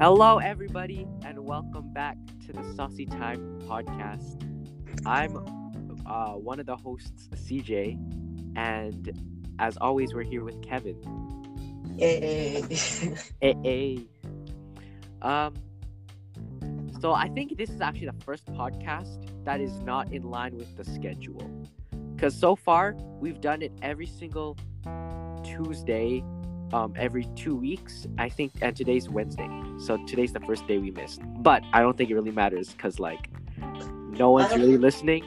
Hello, everybody, and welcome back to the Saucy Time podcast. I'm uh, one of the hosts, CJ, and as always, we're here with Kevin. Yay. Hey, hey. Um, so I think this is actually the first podcast that is not in line with the schedule, because so far we've done it every single Tuesday, um, every two weeks, I think, and today's Wednesday. So today's the first day we missed, but I don't think it really matters because like no one's really listening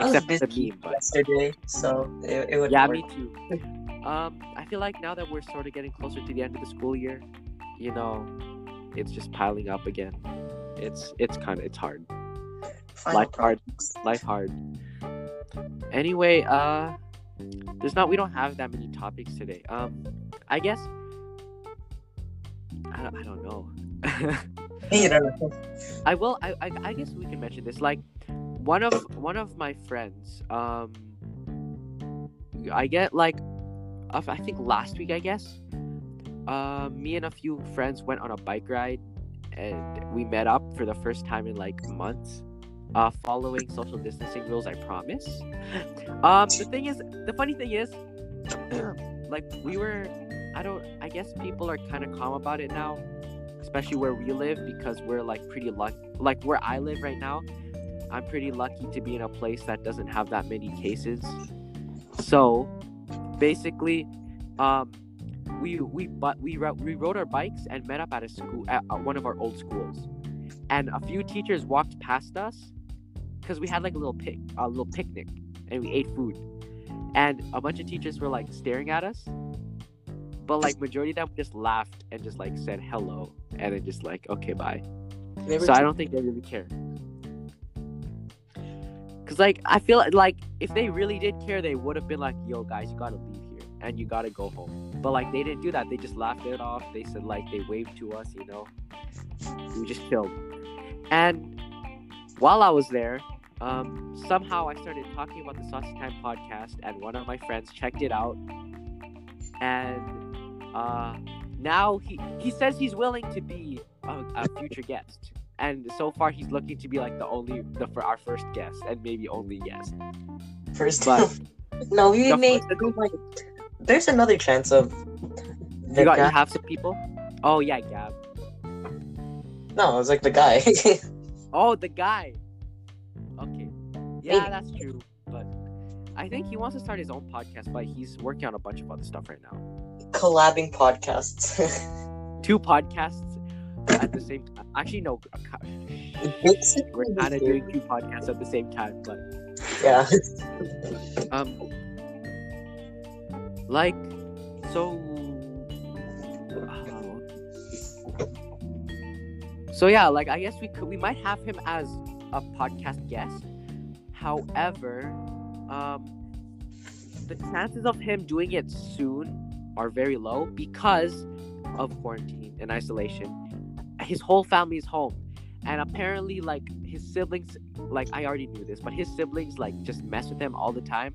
except for the meme, but yesterday, so it, it would yeah, work. me too. Um, I feel like now that we're sort of getting closer to the end of the school year, you know, it's just piling up again. It's it's kind of it's hard. Final life hard. Life hard. Anyway, uh, there's not we don't have that many topics today. Um, I guess I don't, I don't know. You don't know. I will. I, I I guess we can mention this. Like one of one of my friends. Um, I get like, I think last week. I guess. Uh, me and a few friends went on a bike ride, and we met up for the first time in like months. Uh, following social distancing rules, I promise. Um, the thing is, the funny thing is, like we were, I don't. I guess people are kind of calm about it now especially where we live because we're like pretty lucky like where i live right now i'm pretty lucky to be in a place that doesn't have that many cases so basically um we we but we we rode our bikes and met up at a school at at one of our old schools and a few teachers walked past us because we had like a little pic a little picnic and we ate food and a bunch of teachers were like staring at us but like majority of them just laughed and just like said hello and then just like okay bye. Were so i don't think they really care. Because like i feel like if they really did care they would have been like yo guys you gotta leave here and you gotta go home. But like they didn't do that. They just laughed it off. They said like they waved to us you know? We just chilled. And while i was there um, somehow i started talking about the saucy time podcast and one of my friends checked it out. And uh, now he he says he's willing to be a, a future guest and so far he's looking to be like the only the for our first guest and maybe only guest first. but no, we the we might- There's another chance of. You got you have some people oh yeah gab No, it was like the guy. oh the guy okay yeah Maybe. that's true but i think he wants to start his own podcast but he's working on a bunch of other stuff right now Collabing podcasts. two podcasts at the same time actually no Basically, we're kind of doing two podcasts at the same time but Yeah. um like so so yeah like i guess we could we might have him as a podcast guest however um the chances of him doing it soon are very low because of quarantine and isolation. His whole family is home. And apparently like his siblings like i already knew this but his siblings like just mess with him all the time.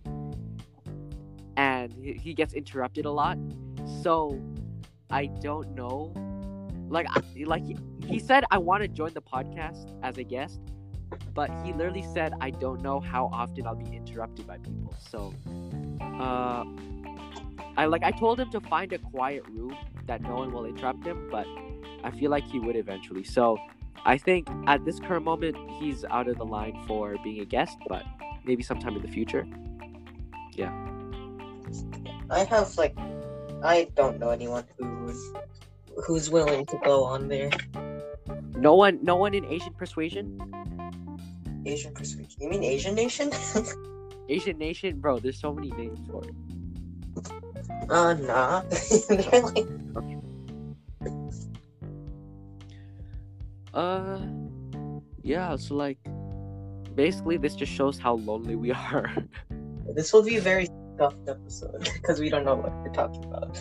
And he, gets interrupted a lot. So i don't know. Like like he, he said i want to join the podcast as a guest but he literally said i don't know how often i'll be interrupted by people. So uh i like i told him to find a quiet room that no one will interrupt him but i feel like he would eventually so i think at this current moment he's out of the line for being a guest but maybe sometime in the future Yeah. I have like, I don't know anyone who's who's willing to go on there. no one no one in asian persuasion Asian persuasion. You mean Asian nation? asian nation bro there's so many names for it uh, nah. They're like, uh yeah so like basically this just shows how lonely we are this will be a very stuffed episode because we don't know what we're talking about.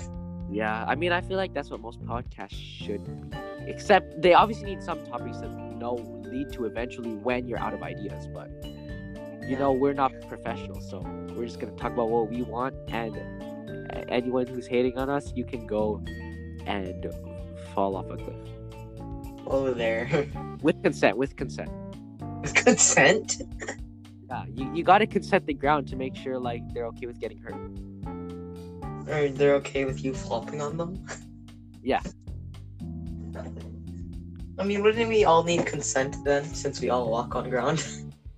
yeah i mean i feel like that's what most podcasts should be except they obviously need some topics that know lead to eventually when you're out of ideas but you know we're not professionals so we're just gonna talk about what we want and anyone who's hating on us you can go and fall off a cliff Oh, there. with consent. With consent. With consent? Yeah, you, you gotta consent the ground to make sure like they're okay with getting hurt. Or they're okay with you flopping on them? Yeah. I mean, wouldn't we all need consent then, since we all walk on ground?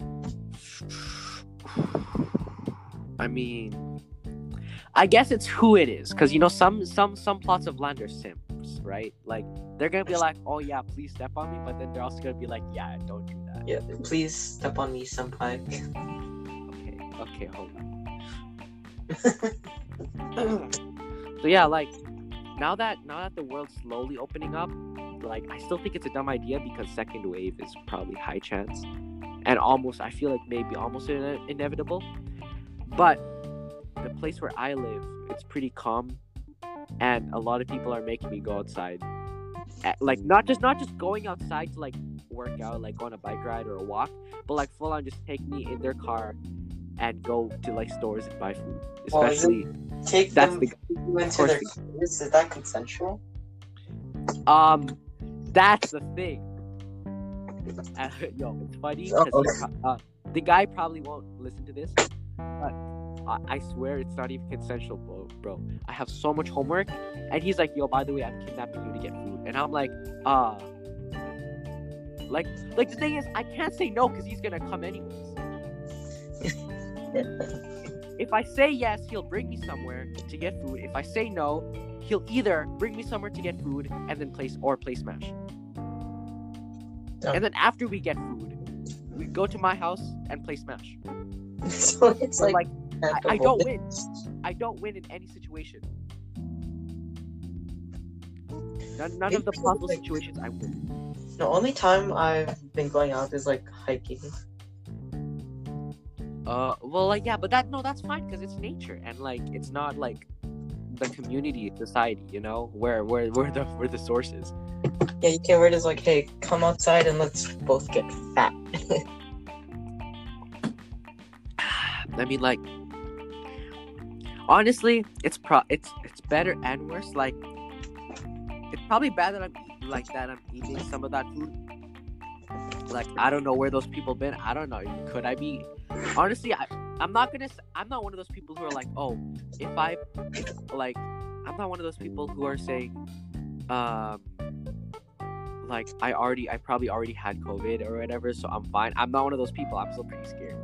I mean, I guess it's who it is, because you know some some some plots of land are simps, right? Like they're gonna be like, "Oh yeah, please step on me," but then they're also gonna be like, "Yeah, don't do that." yeah, please step on me, senpai. Okay, okay, hold on. so yeah, like now that now that the world's slowly opening up, like I still think it's a dumb idea because second wave is probably high chance, and almost I feel like maybe almost ine- inevitable. But the place where I live, it's pretty calm, and a lot of people are making me go outside. Like not just not just going outside to like work out, like go on a bike ride or a walk, but like full on just take me in their car and go to like stores and buy food. Well, Especially Take that's them the you into their the- cars? Is that consensual? Um, that's the thing. Uh, yo, it's funny because uh, the guy probably won't listen to this, but I, I swear it's not even consensual, bro. Bro, I have so much homework, and he's like, "Yo, by the way, I'm kidnapping you to get food," and I'm like, "Uh." Like, like the thing is, I can't say no because he's gonna come anyways. If I say yes, he'll bring me somewhere to get food. If I say no, he'll either bring me somewhere to get food and then place or play Smash. Dumb. And then after we get food, we go to my house and play Smash. so it's So, like, like, I don't win. I don't win in any situation. None, none of the possible situations I win. The only time I've been going out is like hiking. Uh, well, like yeah, but that no, that's fine because it's nature and like it's not like the community society, you know, where where where the where the source is. Yeah, you can wear it as like, hey, come outside and let's both get fat. I mean, like, honestly, it's pro it's it's better and worse. Like, it's probably bad that I'm like that. I'm eating some of that food. Like, I don't know where those people been. I don't know. Could I be? Honestly, I I'm not gonna. I'm not one of those people who are like, oh, if I like, I'm not one of those people who are saying, um. Like I already, I probably already had COVID or whatever, so I'm fine. I'm not one of those people. I'm still pretty scared.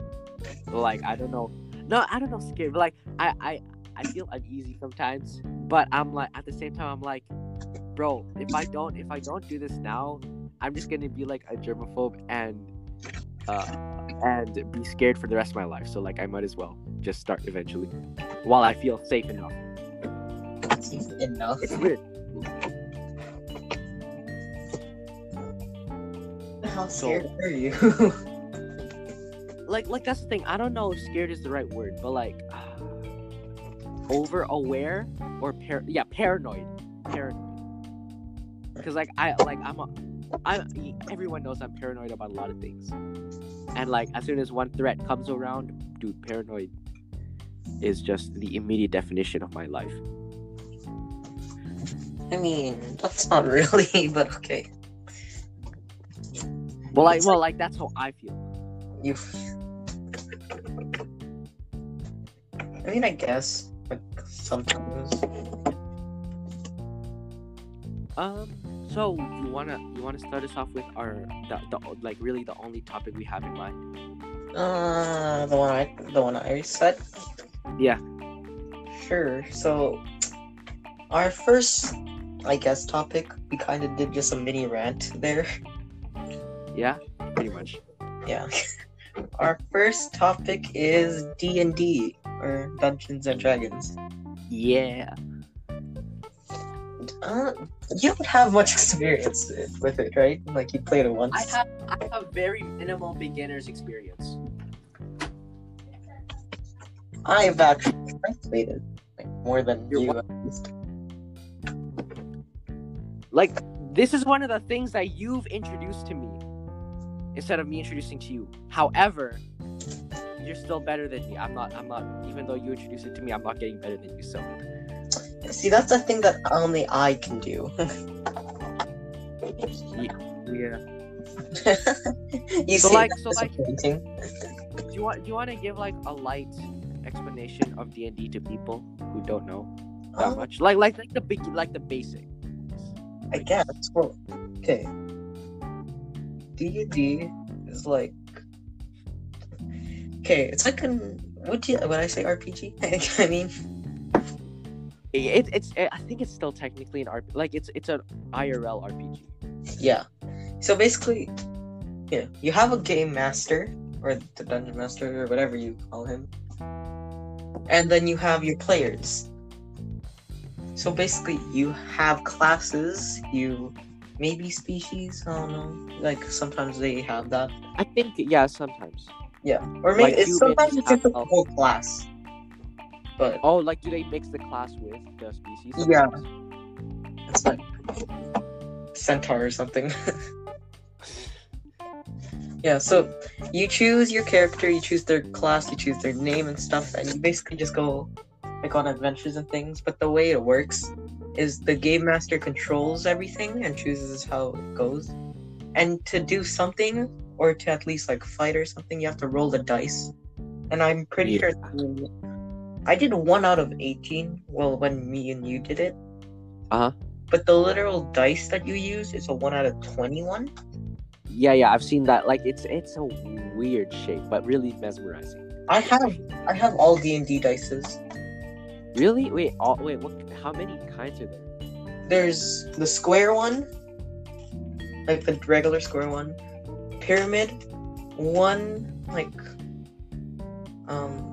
Like I don't know, no, I don't know, scared. But like I, I, I feel uneasy sometimes. But I'm like at the same time, I'm like, bro, if I don't, if I don't do this now, I'm just gonna be like a germaphobe and, uh, and be scared for the rest of my life. So like I might as well just start eventually, while I feel safe enough. Enough. It's weird. How So- scared are you? like like that's the thing. I don't know if scared is the right word, but like uh, over aware or par- yeah paranoid, paranoid. Because like I like I'm a, I everyone knows I'm paranoid about a lot of things, and like as soon as one threat comes around, dude, paranoid is just the immediate definition of my life. I mean, that's not really, but okay. Well, like well like that's how I feel. You. I mean, I guess like sometimes. Um. So you wanna you wanna start us off with our the, the like really the only topic we have in mind. Uh, the one I the one I said. Yeah. Sure. So, our first, I guess, topic we kind of did just a mini rant there. Yeah, pretty much. Yeah. Our first topic is D and D or Dungeons and Dragons. Yeah. Uh, you don't have much experience with it, right? Like you played it once. I have I have very minimal beginner's experience. I've actually played it like, more than You're you. what? least. Like this is one of the things that you've introduced to me instead of me introducing to you. However, you're still better than me. I'm not I'm not even though you introduce it to me, I'm not getting better than you so. See, that's the thing that only I can do. Yeah. you So see, like- so like- Do you want do you want to give like a light explanation of D and D to people who don't know that Um, much? Like like like the big like the basic. I guess. Well, okay. D and D is like. Okay, it's like an. What do you, when I say RPG? I mean, It, it's I think it's still technically an RP like it's it's an IRL RPG. yeah. So basically, yeah, you have a game master or the dungeon master or whatever you call him, and then you have your players. So basically, you have classes. You maybe species. I don't know. Like sometimes they have that. I think yeah sometimes. Yeah, or maybe Like it's sometimes it's a have- whole class. But Oh, like do they mix the class with the species? Yeah. sometimes? it's like centaur or something. yeah, so you choose your character, you choose their class, you choose their name and stuff, and you basically just go like on adventures and things. But the way it works is the game master controls everything and chooses how it goes. And to do something, or to at least like fight or something, you have to roll the dice. And I'm pretty Yeah. sure I did one out of 18. Well, when me and you did it. Uh-huh. But the literal dice that you use is a one out of 21. Yeah, yeah, I've seen that. Like it's it's a weird shape, but really mesmerizing. I have I have all D and D dices. Really? Wait, all, wait, what? How many kinds are there? There's the square one, like the regular square one, pyramid, one like um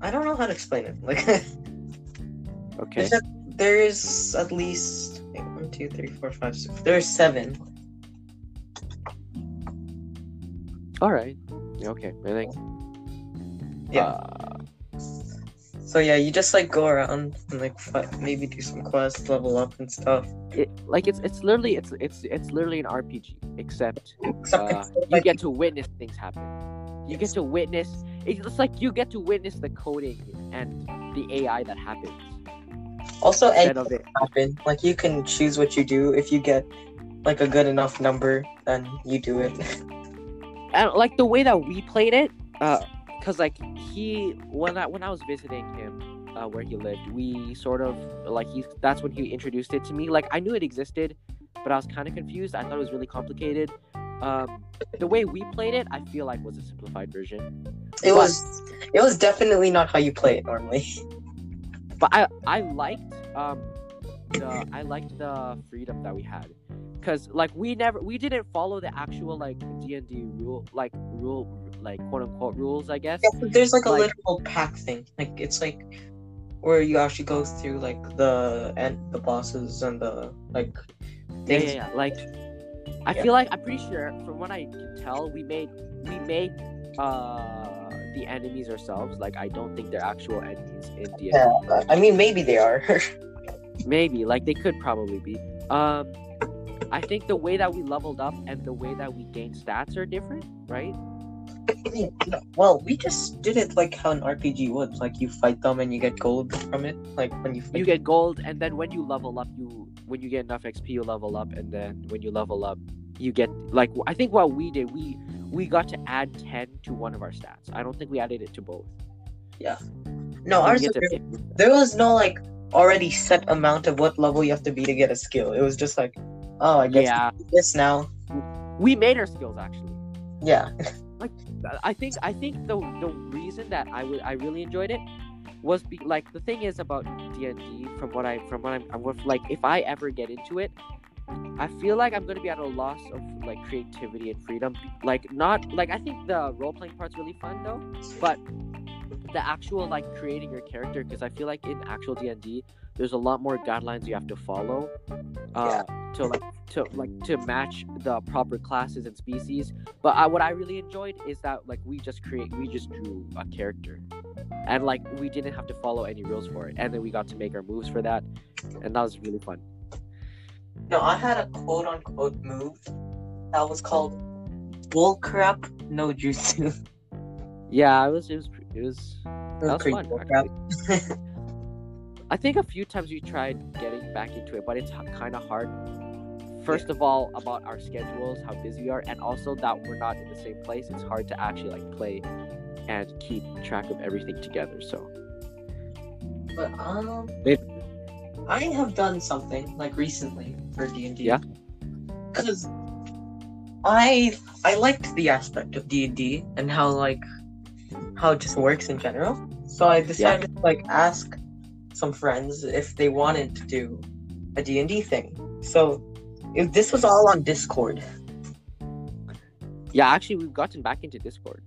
I don't know how to explain it. Like Okay. there's, at, there's at least wait, one, two, three, four, five, six. There's seven. All right. Okay. I think. Yeah. Uh, So yeah, you just like go around and like maybe do some quests, level up and stuff. it, like it's it's literally it's it's it's literally an RPG, except Except uh, you get to witness things happen. You get to witness. It's like you get to witness the coding and the AI that happens also anything it. happen. Like you can choose what you do. If you get like a good enough number, then you do it. and like the way that we played it uh because like he when i when i was visiting him uh where he lived we sort of like he that's when he introduced it to me. Like i knew it existed but i was kind of confused. I thought it was really complicated. Um the way we played it i feel like was a simplified version. It But- was it was definitely not how you play it normally. but i i liked um the i liked the freedom that we had because like we never we didn't follow the actual like d&d rule like rule like quote unquote rules i guess Yeah, there's like a Like- literal pack thing. Like it's like where you actually go through like the and the bosses and the like Yeah, things. yeah, yeah. Like, I Yeah. feel like I'm pretty sure from what I can tell, we made we made uh the enemies ourselves. Like, I don't think they're actual enemies in D&D. Yeah, I mean maybe they are. Maybe like they could probably be. Um, I think the way that we leveled up and the way that we gained stats are different, right? well, we just did it like how an RPG would. Like you fight them and you get gold from it. Like when you fight You get gold, and then when you level up, you when you get enough XP, you level up, and then when you level up, you get like I think what we did, we we got to add ten to one of our stats. I don't think we added it to both. Yeah. No, ours there, there was no like already set amount of what level you have to be to get a skill. It was just like, oh, I guess Yeah, this now. we made our skills actually. Yeah. like I think I think the the reason that I would I really enjoyed it was be, like the thing is about D and D from what I from what I'm, I'm with, like if I ever get into it, I feel like I'm gonna be at a loss of like creativity and freedom. Like not like I think the role playing part's really fun though, but the actual like creating your character because I feel like in actual D and D there's a lot more guidelines you have to follow uh, to like to like to match the proper classes and species. But I, what I really enjoyed is that like we just create we just drew a character. And like we didn't have to follow any rules for it. And then we got to make our moves for that. And that was really fun. No, I had a quote unquote move that was called bullcrap no jutsu. yeah it was it was it was It that was was pretty fun. I think a few times we tried getting back into it but it's kind of hard first of all about our schedules, how busy we are, and also that we're not in the same place. It's hard to actually like play and keep track of everything together. So But um, It- I have done something like recently for D and D. Yeah? Because I I liked the aspect of D and D and how like how it just works in general. So I decided to like ask some friends if they wanted to do a D and D thing. So if this was all on Discord, yeah, actually we've gotten back into Discord.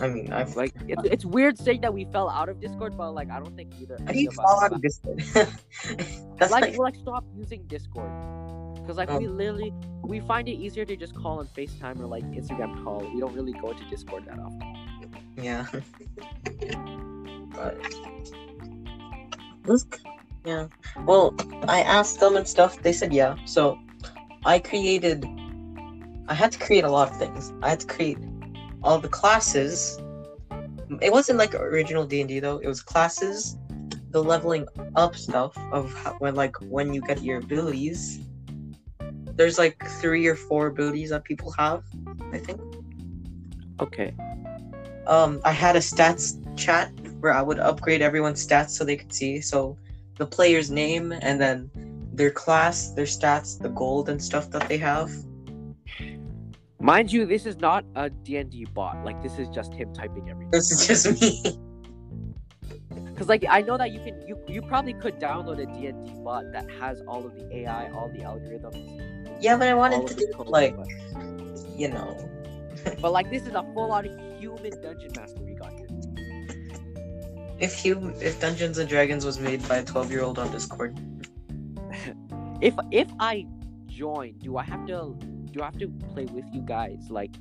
I mean, I've Like it's, it's weird saying that we fell out of Discord, but like I don't think either. How do you fall out of Discord? That's like, like, like stop using Discord because like Oh. we literally we find it easier to just call on FaceTime or like Instagram call. We don't really go to Discord that often. yeah. but this, yeah. Well, I asked them and stuff. They said yeah. So I created. I had to create a lot of things. I had to create all the classes. It wasn't like original D and D though. It was classes, the leveling up stuff of how, when like when you get your abilities. There's like three or four abilities that people have. I think. Okay. um I had a stats chat where I would upgrade everyone's stats so they could see. So the player's name and then their class, their stats, the gold and stuff that they have. Mind you, this is not a D&D bot. Like this is just him typing everything. This is just me. Cuz like I know that you can you you probably could download a D&D bot that has all of the AI, all the algorithms, yeah, but I wanted to do code, like, but, you know. but like this is a full on human dungeon master we got here. If you if Dungeons and Dragons was made by a 12-year-old on Discord. If if I join, do I have to do I have to play with you guys? Like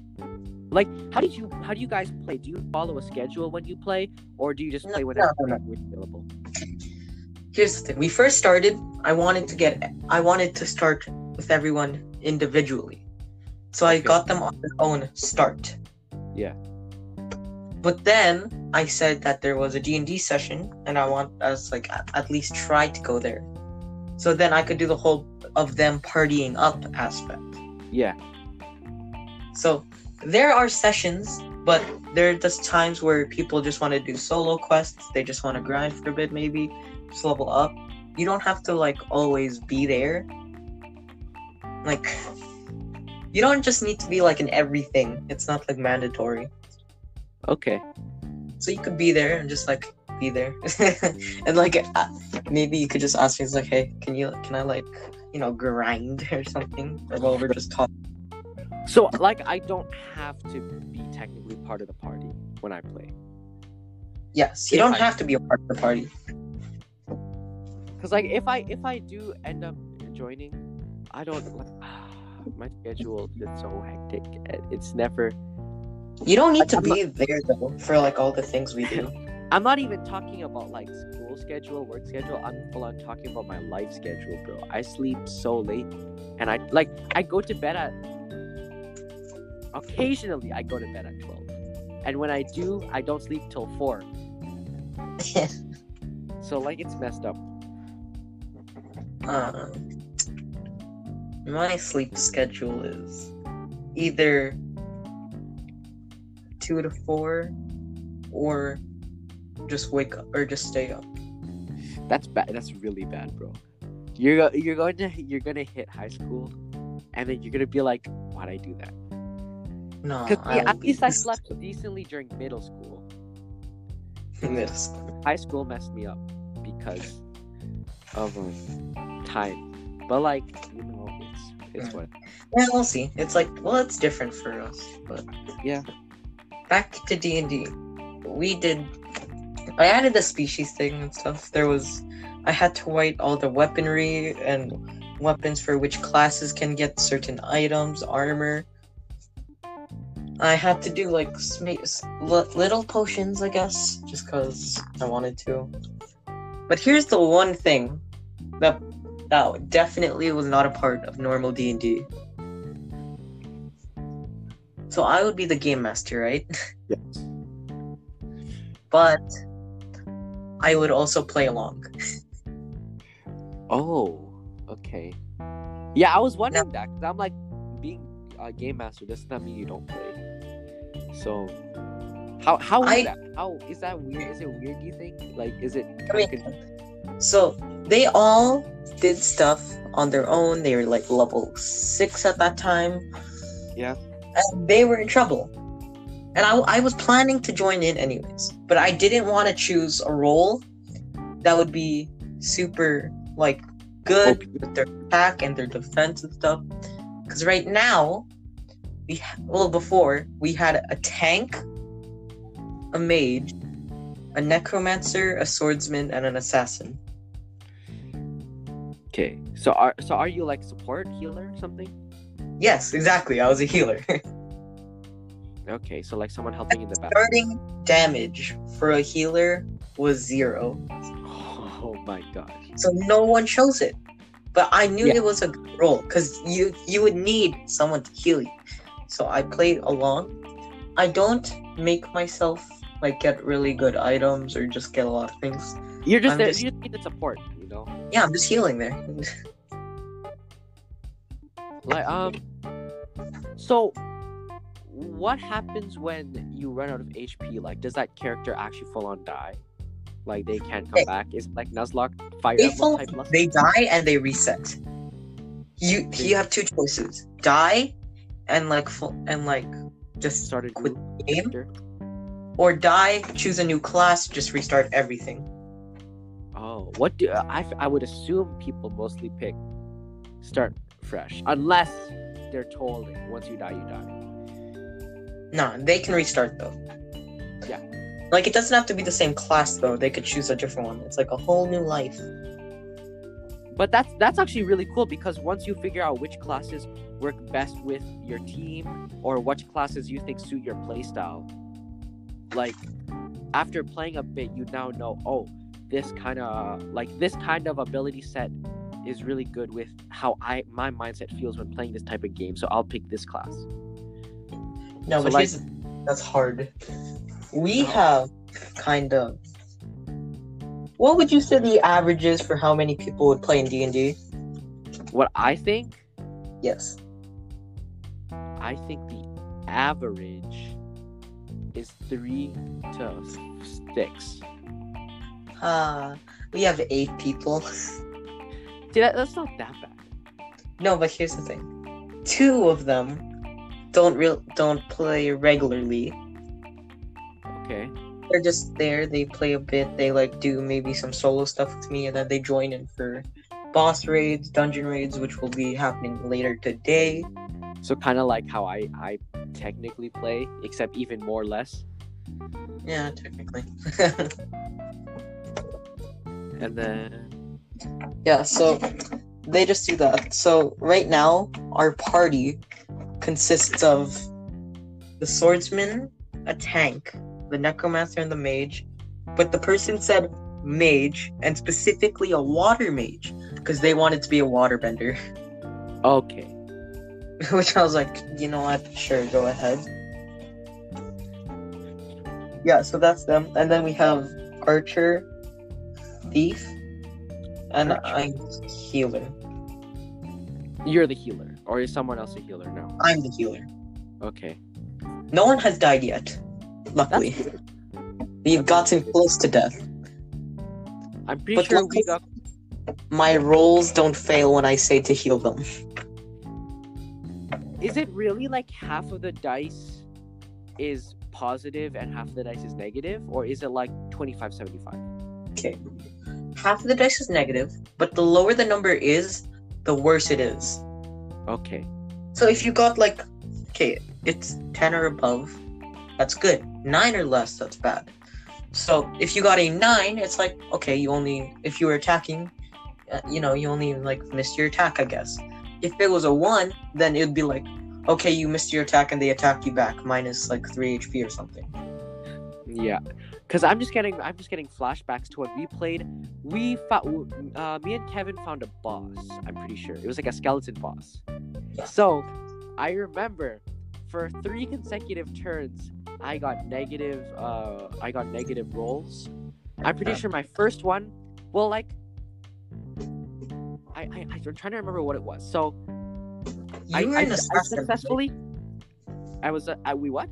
like how did you how do you guys play? Do you follow a schedule when you play or do you just No, play whenever no, no. you're available? Here's the thing. We first started, I wanted to get I wanted to start with everyone individually. So I Okay. got them on their own start. Yeah. But then I said that there was a D&D session and I want us like at, least try to go there. So then I could do the whole of them partying up aspect. Yeah. So there are sessions, but there are just times where people just want to do solo quests. They just want to grind for a bit, maybe just level up. You don't have to like always be there. Like, you don't just need to be like in everything. It's not like mandatory. Okay. So you could be there and just like be there, and like uh, maybe you could just ask me, like, hey, can you, can I like, you know, grind or something, or while we're just talking. So like I don't have to be technically part of the party when I play. Yes, you If don't I- have to be a part of the party. Cuz like if I if I do end up joining, I don't like my schedule is so hectic. It's never You don't need to be there though for like all the things we do. I'm not even talking about like school schedule, work schedule. I'm full on talking about my life schedule, bro. I sleep so late, and I like I go to bed at. Occasionally, I go to bed at twelve, and when I do, I don't sleep till four. So like it's messed up. uh, my sleep schedule is either two to four, or just wake up or just stay up. That's bad. That's really bad, bro. You're you're going to you're gonna hit high school, and then you're gonna be like, why'd I do that? No, Because I at least I slept decently during middle school. middle school. high school messed me up because of um, time. But like, you know, it's it's what Yeah, we'll see. It's like, well, it's different for us, but Yeah. Back to D and D, we did. I added the species thing and stuff. There was, I had to write all the weaponry and weapons for which classes can get certain items, armor. I had to do like sm- little potions, I guess, just cause I wanted to. But here's the one thing that that definitely was not a part of normal D and D. So I would be the game master, right? yes. But I would also play along. Oh, okay. Yeah, I was wondering that because I'm like, being a game master does not mean you don't play. So, how how is I- that? How is that weird? Is it weird? Do you think? Like, is it? I mean, So they all did stuff on their own. They were like level six at that time. Yeah. And they were in trouble. And I, I was planning to join in anyways, but I didn't want to choose a role that would be super like good OP. with their attack and their defense and stuff. Because right now, we ha- well before we had a tank, a mage, a necromancer, a swordsman, and an assassin. Okay, so are so are you like support healer or something? Yes, exactly. I was a healer. Okay, so like someone helping in the back. Starting damage for a healer was zero, Oh my gosh. so no one chose it. But I knew Yeah. it was a good role because you you would need someone to heal you. So I played along. I don't make myself like get really good items or just get a lot of things. You're just I'm there. just- You just need the support. You know, Yeah, I'm just healing there. like um. So, what happens when you run out of HP? Like, does that character actually full on die? Like they can't come back? Is like Nuzlocke Fire they Emblem fall, type they die and they reset. You you have two choices: die and like full, and like just started quit the game, character? or die, choose a new class, just restart everything. Oh, what do I? I would assume people mostly pick start fresh, unless they're told once you die, you die. No, they can restart though. Yeah. Like it doesn't have to be the same class though. They could choose a different one. It's like a whole new life. But that's that's actually really cool because once you figure out which classes work best with your team or which classes you think suit your playstyle, like after playing a bit, you now know, oh, this kind of like this kind of ability set is really good with how I my mindset feels when playing this type of game. So I'll pick this class. No, So, but like- that's hard. We have kind of. What would you say the average is for how many people would play in D and D? What I think, Yes. I think the average is three to six. Uh, we have eight people. See, that, that's not that bad. No, but here's the thing. Two of them don't real don't play regularly. Okay. They're just there. They play a bit. They like do maybe some solo stuff with me, and then they join in for boss raids, dungeon raids, which will be happening later today. So kind of like how I I technically play, except even more or less. Yeah, technically. And then yeah, so they just do that. So right now, our party consists of the swordsman, a tank, the necromancer, and the mage. But the person said mage, and specifically a water mage, because they wanted to be a waterbender. okay, Which I was like, you know what? Sure, go ahead. Yeah, so that's them. And then we have archer, thief, and I'm healer. you're the healer, or is someone else a healer now? I'm the healer. Okay, No one has died yet. Luckily, we've gotten close to death. I'm pretty But sure luckily- we got. My rolls don't fail when I say to heal them. Is it really like half of the dice is positive and half of the dice is negative, or is it like 25 75? Okay. Half of the dice is negative, but the lower the number is, the worse it is. Okay, So if you got like, okay, it's 10 or above, that's good. 9 or less, that's bad. So if you got a 9, it's like, okay, you only, if you were attacking, uh, you know, you only like missed your attack, I guess. If it was a 1, then it'd be like, okay, you missed your attack and they attack you back, minus like 3 HP or something. Yeah, because I'm just getting I'm just getting flashbacks to when we played. We found uh, me and Kevin found a boss. I'm pretty sure it was like a skeleton boss. So I remember for three consecutive turns, I got negative. Uh, I got negative rolls. I'm pretty sure my first one, well, like I, I I'm trying to remember what it was. So You I, were I, I successfully. I was a, I, we what?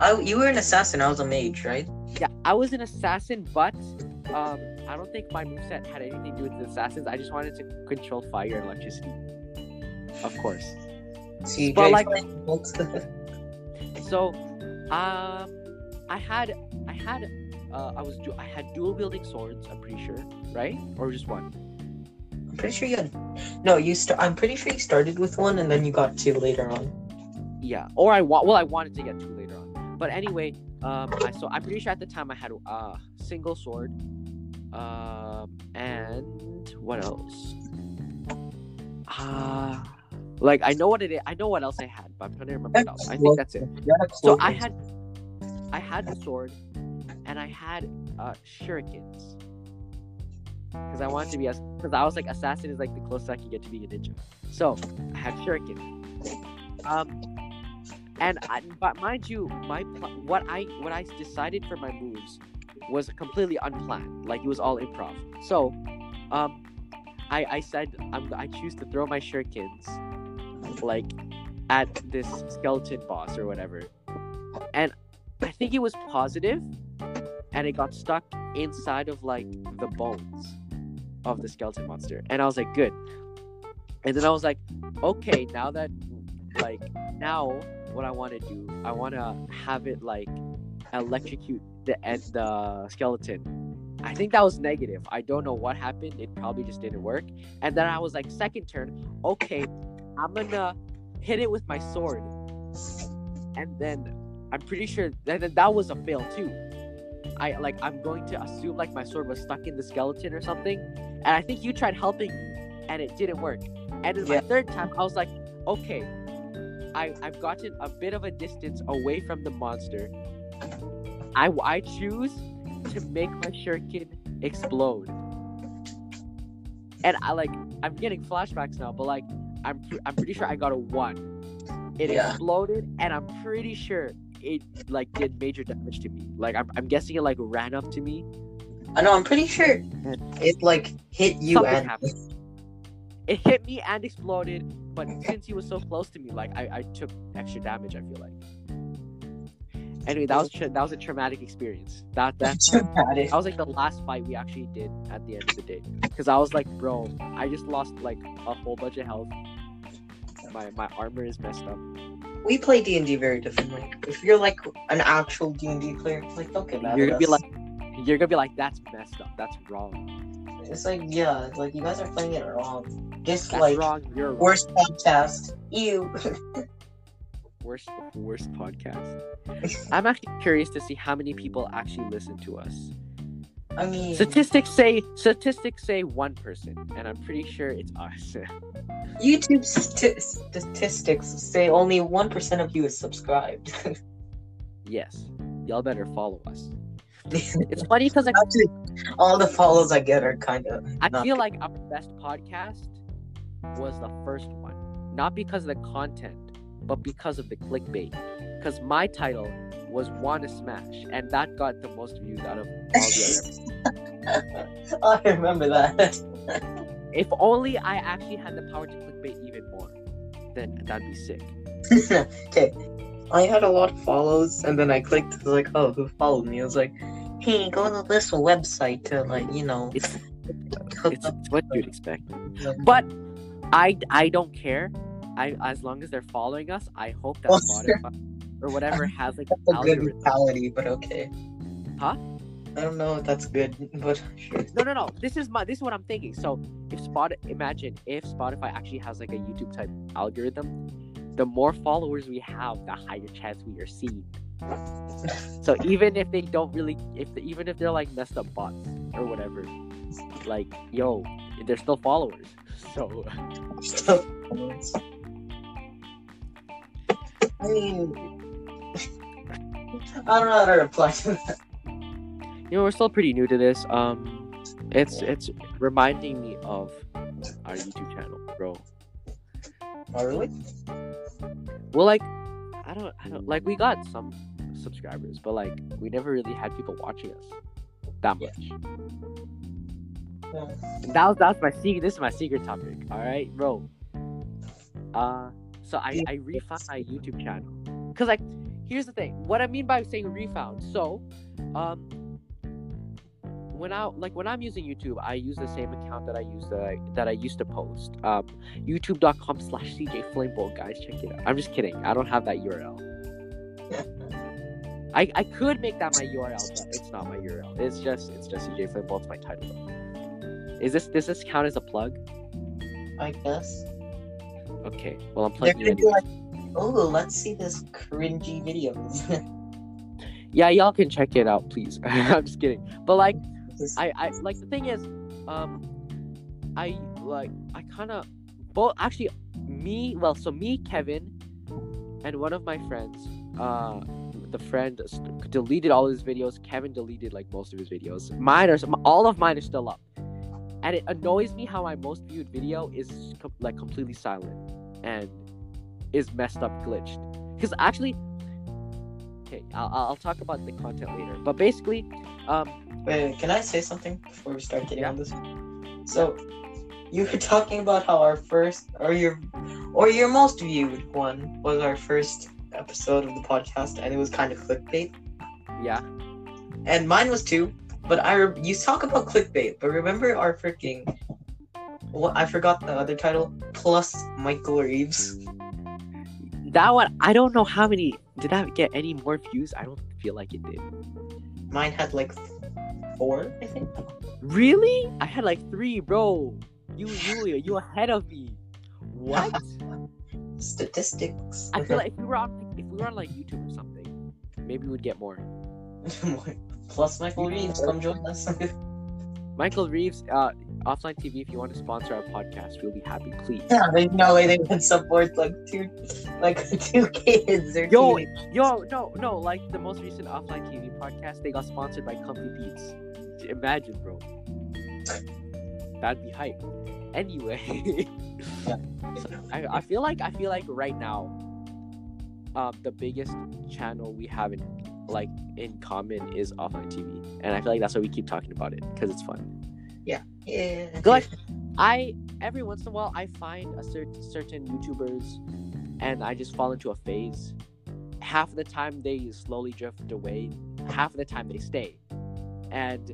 I, you were an assassin. I was a mage, right? Yeah, I was an assassin, but um, I don't think my moveset had anything to do with the assassins. I just wanted to control fire and electricity. Of course. CJ But, like- So, um, I had, I had, uh, I was, du- I had dual wielding swords. I'm pretty sure, right? Or just one. I'm pretty sure you had. No, you. St- I'm pretty sure you started with one and then you got two later on. Yeah. Or I want. Well, I wanted to get two. But anyway, um, I so I'm pretty sure at the time I had a uh, single sword, um, and what else? Uh like I know what it is. I know what else I had, but I'm trying to remember else. I think that's it. You had a So I had, I had the sword, and I had uh shurikens. Because I wanted to be as, because I was like assassin is like the closest I could get to being a ninja. So I had shuriken. Um, and I, but mind you, my pl- what I what I decided for my moves was completely unplanned. Like it was all improv. So, um, I I said I'm I choose to throw my shurikens, like at this skeleton boss or whatever. And I think it was positive and it got stuck inside of like the bones of the skeleton monster. And I was like, good. And then I was like, okay, now that like now what I want to do, I want to have it like electrocute the end the skeleton. I think that was negative. I don't know what happened. It probably just didn't work. And then I was like, second turn, okay, I'm gonna hit it with my sword. And then I'm pretty sure that that- was a fail too. I like I'm going to assume like my sword was stuck in the skeleton or something. And I think you tried helping me and it didn't work. And then Yeah. my third time I was like, okay, I, I've gotten a bit of a distance away from the monster. I, I choose to make my shuriken explode. And I like I'm getting flashbacks now, but like I'm I'm pretty sure I got a one. It Yeah. exploded, and I'm pretty sure it like did major damage to me. Like I'm, I'm guessing it like ran up to me. I know. I'm pretty sure it like hit you Something and happened. It hit me and exploded, but since he was so close to me, like I, I took extra damage. I feel like. Anyway, that was tra- that was a traumatic experience. That that dramatic. that was like the last fight we actually did at the end of the day. Because I was like, bro, I just lost like a whole bunch of health. My my armor is messed up. We play D and D very differently. If you're like an actual D and D player, like don't get mad You're gonna be like, you're gonna be like, that's messed up. That's wrong. it's like yeah, it's like you guys are playing it wrong. That's Dislike wrong. You're wrong. worst podcast. You. worst worst podcast. I'm actually curious to see how many people actually listen to us. I mean, Statistics say statistics say one person, and I'm pretty sure it's us. YouTube st- statistics say only one percent of you is subscribed. yes, y'all better follow us. It's funny because like, Actually, all the follows I get are kind of. I feel like our best podcast was the first one, not because of the content, but because of the clickbait. Because my title was "Wanna Smash," and that got the most views out of all the other. I remember that. If only I actually had the power to clickbait even more, then that'd be sick. okay, I had a lot of follows, and then I clicked. Like, oh, who followed me? I was like, hey, go to this website to like, you know, It's it's, it's what you'd expect. But I I don't care. I as long as they're following us, I hope that Spotify or whatever has like That's a good mentality, but okay. Huh? I don't know if that's good, but sure. No, no, no. This is my. This is what I'm thinking. So, if Spot, imagine if Spotify actually has like a YouTube type algorithm, the more followers we have, the higher chance we are seen. So even if they don't really, if the, even if they're like messed up bots or whatever, like yo, they're still followers. So I mean, I don't know how to reply to that. you know, we're still pretty new to this. Um, it's it's reminding me of our YouTube channel, bro. Oh, really? Well, like, I don't, I don't like we got some subscribers, but like we never really had people watching us that Yeah. much. That was that's my secret. This is my secret topic. All right, bro. Uh, so I I refound my YouTube channel because like here's the thing. What I mean by saying refound. So, um, when I like when I'm using YouTube, I use the same account that I use that I, that I used to post. Um, YouTube.com slash CJ Flamebolt, guys, check it out. I'm just kidding. I don't have that URL. I, I could make that my URL, but it's not my URL. It's just it's just CJ Flamebolt. It's my title. Is this does this count as a plug? I guess. Okay. Well, I'm plugging They're gonna be like, oh, let's see this cringy videos. Yeah, y'all can check it out, please. I'm just kidding. But like, I I like the thing is, um, I like I kind of both actually me well so me Kevin and one of my friends uh the friend deleted all his videos. Kevin deleted like most of his videos. Mine are all of mine are still up. And it annoys me how my most viewed video is com- like completely silent and is messed up glitched. Because actually okay I'll, I'll talk about the content later but basically um Wait, can I say something before we start getting Yeah. on this? So, you were talking about how our first, or your, or your most viewed one was our first episode of the podcast, and it was kind of clickbait. yeah And mine was too, but I re- you talk about clickbait, but remember our freaking, what I forgot the other title plus Michael Reeves. that one i don't know how many did that get any more views? I don't feel like it did. Mine had like four, I think. really? I had like three bro. You Julia, you ahead of me. What? Statistics. i feel like if we were on if we were on like youtube or something maybe we'd get more. Plus Michael Reeves, come join us. michael reeves uh offline tv if you want to sponsor our podcast we'll be happy please Yeah, there's no way they would support like two, like two kids or Yo, teenagers. Yo, no, no, like the most recent offline TV podcast, they got sponsored by Comfy Beats. Imagine, bro. That'd be hype. Anyway, Yeah. so I, I feel like I feel like right now, um, the biggest channel we have in like in common is offline TV, and I feel like that's why we keep talking about it because it's fun. Yeah. Like, I every once in a while I find a certain certain YouTubers, and I just fall into a phase. Half of the time they slowly drift away. Half of the time they stay, and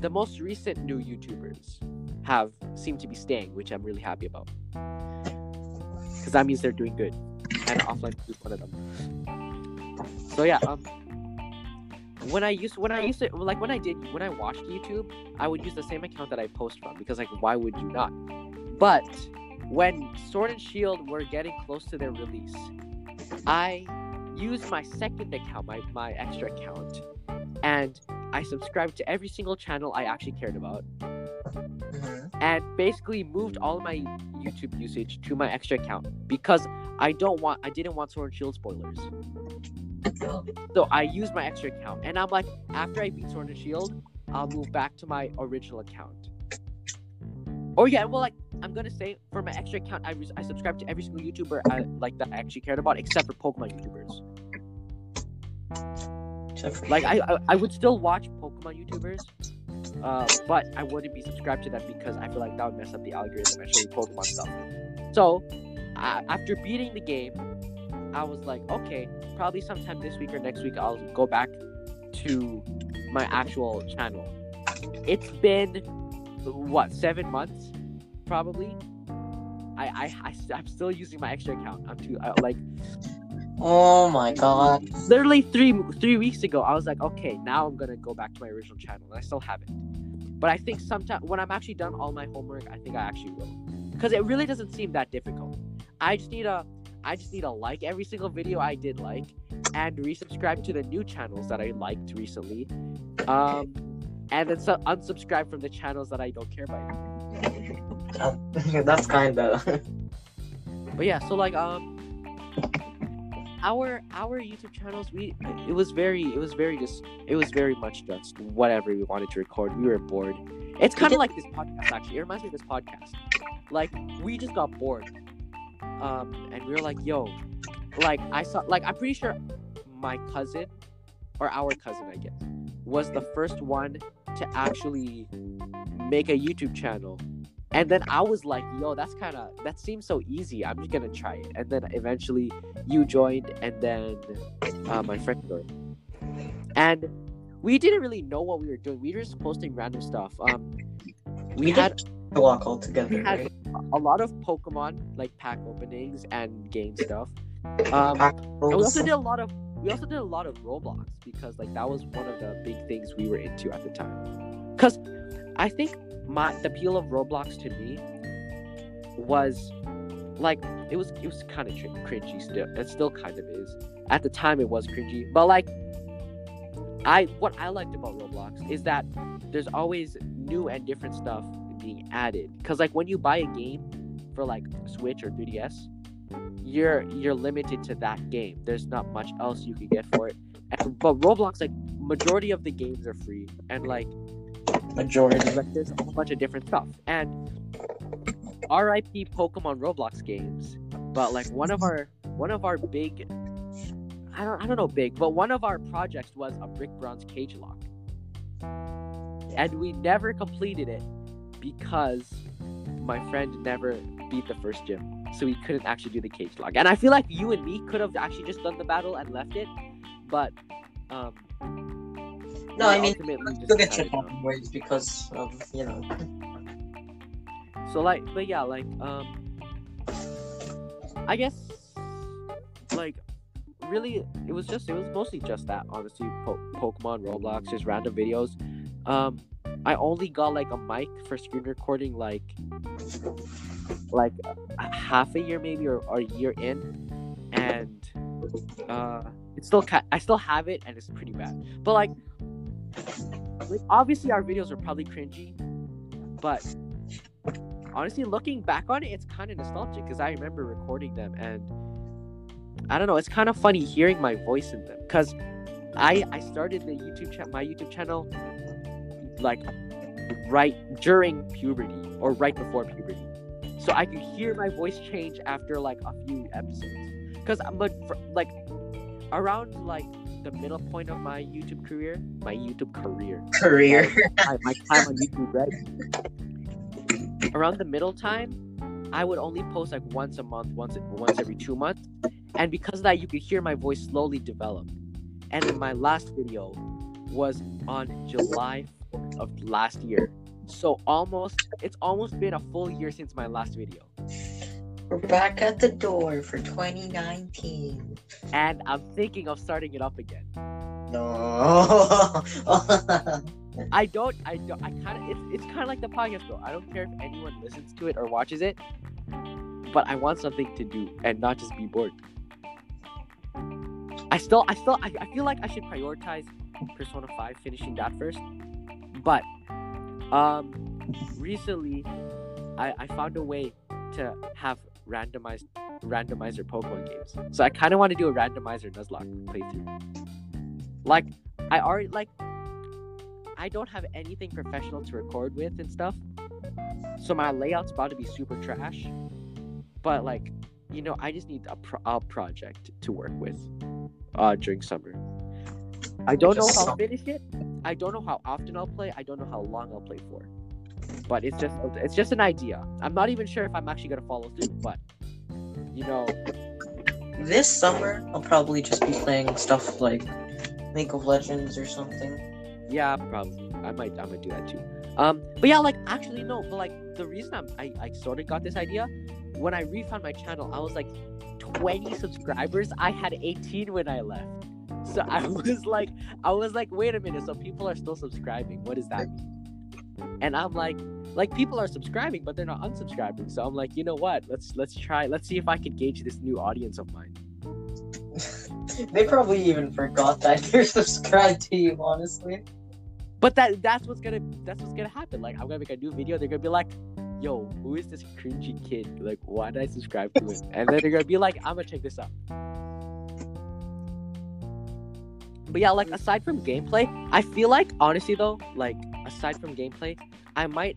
the most recent new YouTubers have seem to be staying, which I'm really happy about. Because that means they're doing good, and offline is one of them. So yeah, um, when I used when I used to like when I did when I watched YouTube, I would use the same account that I post from because like why would you not? But when Sword and Shield were getting close to their release, I used my second account, my, my extra account, and I subscribed to every single channel I actually cared about, Mhm. and basically moved all of my YouTube usage to my extra account because I don't want I didn't want Sword and Shield spoilers. So I use my extra account, and I'm like, after I beat Sword and Shield, I'll move back to my original account. Or yeah, well, like I'm gonna say for my extra account, I res- I subscribe to every single YouTuber I like that I actually cared about, except for Pokemon YouTubers. Like I I, I would still watch Pokemon YouTubers, uh, but I wouldn't be subscribed to them because I feel like that would mess up the algorithm and show Pokemon stuff. So uh, after beating the game, I was like, okay, probably sometime this week or next week, I'll go back to my actual channel. It's been what seven months, probably. I I, I I'm still using my extra account. I'm too I, like Oh my god. literally three three weeks ago. I was like, okay, now I'm gonna go back to my original channel, and I still haven't. But I think sometime when I'm actually done all my homework, I think I actually will, because it really doesn't seem that difficult. I just need a I just need to like every single video I did like, and resubscribe to the new channels that I liked recently, um, and then su- unsubscribe from the channels that I don't care about. That's kind of. But yeah, so like um our our YouTube channels we it was very it was very just it was very much just whatever we wanted to record. We were bored. It's kind of like this podcast actually. It reminds me of this podcast. Like we just got bored. Um and we were like, yo, like I saw like I'm pretty sure my cousin or our cousin I guess was the first one to actually make a YouTube channel. And then I was like, yo, that's kind of that seems so easy. I'm just gonna try it. And then eventually you joined, and then uh, my friend joined. And we didn't really know what we were doing. We were just posting random stuff. Um, we, had To walk all together. we had right? A lot of Pokemon like pack openings and game stuff. Um, and we also did a lot of we also did a lot of Roblox because like that was one of the big things we were into at the time. Cause I think my the appeal of Roblox to me was like it was it was kind of cringy still. It still kind of is. At the time it was cringy, but like I what I liked about Roblox is that there's always new and different stuff being added. Cause like when you buy a game for like Switch or 3DS, you're you're limited to that game. There's not much else you can get for it. And, but Roblox, like majority of the games are free, and like Majority. like there's a whole bunch of different stuff. And R.I.P. Pokemon Roblox games, but like one of our one of our big, I don't I don't know big, but one of our projects was a brick bronze cage lock, and we never completed it because my friend never beat the first gym, so he couldn't actually do the cage lock. And I feel like you and me could have actually just done the battle and left it, but um. No, I mean, Look at decided your anyways because of you know. So like, but yeah, like, um, I guess, like, really, it was just, it was mostly just that, honestly. Po- Pokemon, Roblox, just random videos. Um, I only got like a mic for screen recording, like, like a half a year maybe or, or a year in, and uh, it's still, ca- I still have it, and it's pretty bad. But like, like obviously our videos are probably cringy, but honestly looking back on it it's kind of nostalgic because i remember recording them and i don't know it's kind of funny hearing my voice in them because i i started the youtube cha- my youtube channel like right during puberty or right before puberty so i could hear my voice change after like a few episodes because i'm like fr- like around like the middle point of my youtube career my youtube career Career. my, my time on YouTube, right? Around the middle time, I would only post like once a month, once once every two months, and because of that, you could hear my voice slowly develop. And my last video was on July 4th of last year, so almost it's almost been a full year since my last video, We're back at the door for 2019. and I'm thinking of starting it up again. No. I don't, I don't, I kind of, it's, it's kind of like the podcast, though. I don't care if anyone listens to it or watches it, but I want something to do and not just be bored. I still, I still, I, I feel like I should prioritize Persona 5, finishing that first. But, um, recently, I, I found a way to have randomized, randomizer Pokemon games. So I kind of want to do a randomizer Nuzlocke playthrough. Like, I already, like, I don't have anything professional to record with and stuff. So my layout's about to be super trash. But like, you know, I just need a, pro- a project to work with uh during summer. I don't know how I'll finish it. I don't know how often I'll play. I don't know how long I'll play for. But it's just it's just an idea. I'm not even sure if I'm actually gonna follow through, but you know, this summer, I'll probably just be playing stuff like League of Legends or something. Yeah, probably. I might I might do that too. Um, but yeah, like actually no, but like the reason I'm, I I sort of got this idea when I refound my channel, I was like 20 subscribers. I had 18 when I left. So I was like I was like, wait a minute, so people are still subscribing. What does that mean? And I'm like like people are subscribing, but they're not unsubscribing. So I'm like, you know what? Let's let's try. Let's see if I can gauge this new audience of mine. they probably even forgot that they're subscribed to you, honestly. But that that's what's gonna that's what's gonna happen. Like I'm gonna make a new video. They're gonna be like, "Yo, who is this cringy kid? Like, why did I subscribe to him?" And then they're gonna be like, "I'm gonna check this out." But yeah, like aside from gameplay, I feel like honestly though, like aside from gameplay, I might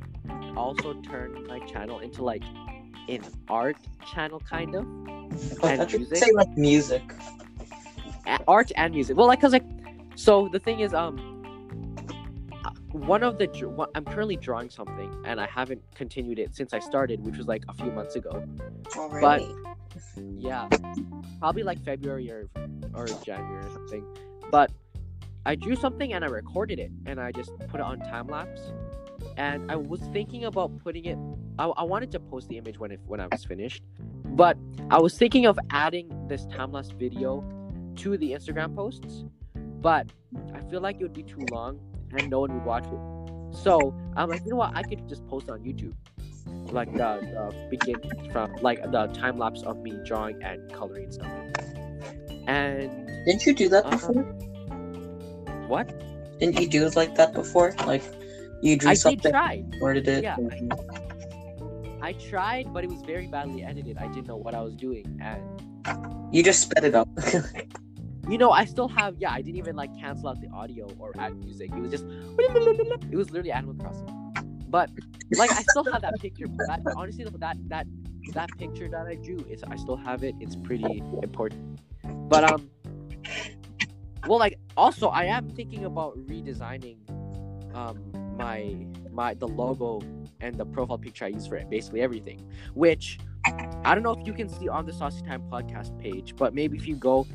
also turn my channel into like an art channel kind of But And music? say like music. Art and music. Well, like, cause like, so the thing is, um, one of the I'm currently drawing something and I haven't continued it since I started, which was like a few months ago. Already. Yeah, probably like February or or January or something. But I drew something and I recorded it and I just put it on time lapse. And I was thinking about putting it. I, I wanted to post the image when when I was finished, but I was thinking of adding this time lapse video to the Instagram posts. But I feel like it would be too long and no one would watch it. So I'm like, you know what? I could just post on YouTube, like the, the begin from like the time lapse of me drawing and coloring stuff. And Didn't you do that Uh-huh. before? what? Didn't you do it like that before? Like you drew I did something, try. recorded it. Yeah, and- I tried, but it was very badly edited. I didn't know what I was doing, and You just sped it up. you know, I still have. Yeah, I didn't even like cancel out the audio or add music. It was just. It was literally Animal Crossing. But like, I still have that picture. But that, honestly, that that that picture that I drew is I still have it. It's pretty important. But um, well, like also I am thinking about redesigning um my my the logo and the profile picture I use for it, basically everything. Which I don't know if you can see on the Saucy Time podcast page, but maybe if you go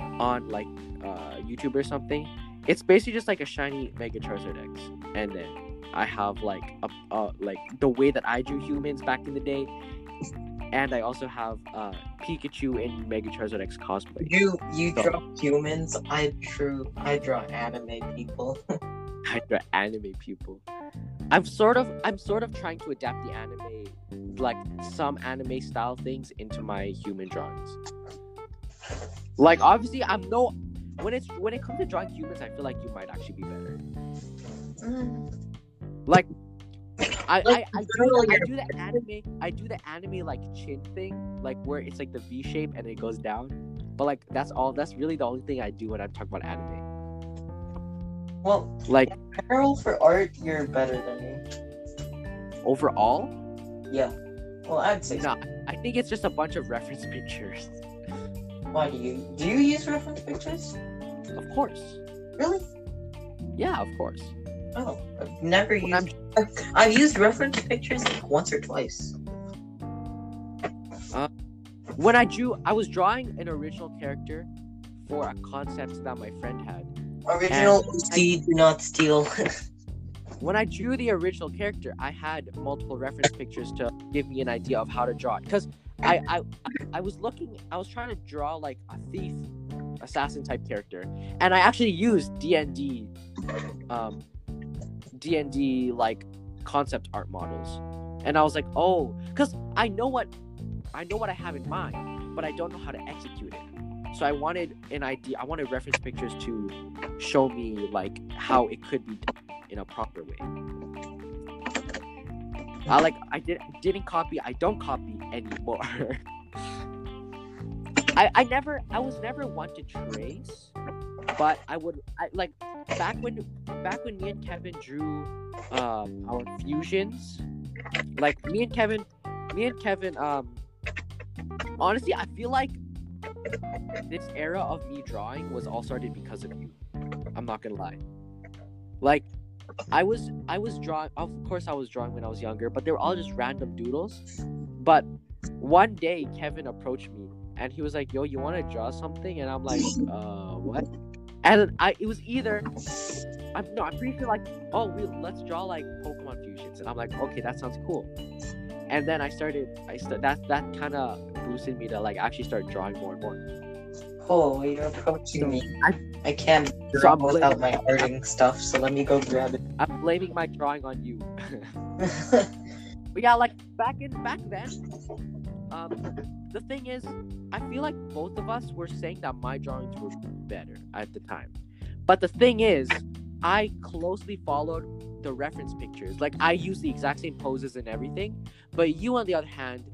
on like uh YouTube or something, it's basically just like a shiny Mega Charizard X, and then I have like a uh, like the way that I drew humans back in the day, and I also have uh Pikachu in Mega Charizard X cosplay. you you So- draw humans. I drew I draw anime people. I draw anime people. I'm sort of I'm sort of trying to adapt the anime like some anime style things into my human drawings. Like obviously I'm no when it's when it comes to drawing humans, I feel like you might actually be better. Like I, I, Like, I, do, the, I do the anime I do the anime like chin thing, like where it's like the V shape and it goes down. But like that's all that's really the only thing I do when I'm talking about anime. Well, Like Carol for art, you're better than me. overall, Yeah. Well, I'd say. so. No, I think it's just a bunch of reference pictures. Why do you do you use reference pictures? Of course. Really? Yeah, of course. Oh, I've never used. I'm I've used reference pictures like once or twice. when I drew I was drawing an original character for a concept that my friend had. Original And see, do not steal. When I drew the original character, I had multiple reference pictures to give me an idea of how to draw it. Because I, I I was looking I was trying to draw like a thief assassin type character. And I actually used D and D um D and D like concept art models. And I was like, oh, because I know what I know what I have in mind, but I don't know how to execute it. So I wanted an idea. I wanted reference pictures to show me like how it could be done in a proper way. I like I did didn't copy. I don't copy anymore. I I never I was never one to trace, but I would I like back when back when me and Kevin drew um our fusions, like me and Kevin, me and Kevin um honestly I feel like this era of me drawing was all started because of you. I'm not gonna lie. Like I was I was drawing of course I was drawing when I was younger, but they were all just random doodles. But one day Kevin approached me and he was like, "Yo, you want to draw something?" And I'm like, "Uh, what?" And I it was either I'm no, I'm pretty sure like, "Oh, we let's draw like Pokemon fusions." And I'm like, "Okay, that sounds cool." And then I started I st- that that kind of boosted me to like actually start drawing more and more. Oh, you're approaching me. I- I can't So draw bla- without my arting stuff, so let me go grab it. I'm blaming my drawing on you. But yeah, like back in back then, um, the thing is, I feel like both of us were saying that my drawings were better at the time. But the thing is, I closely followed the reference pictures. Like I used the exact same poses and everything. But you, on the other hand,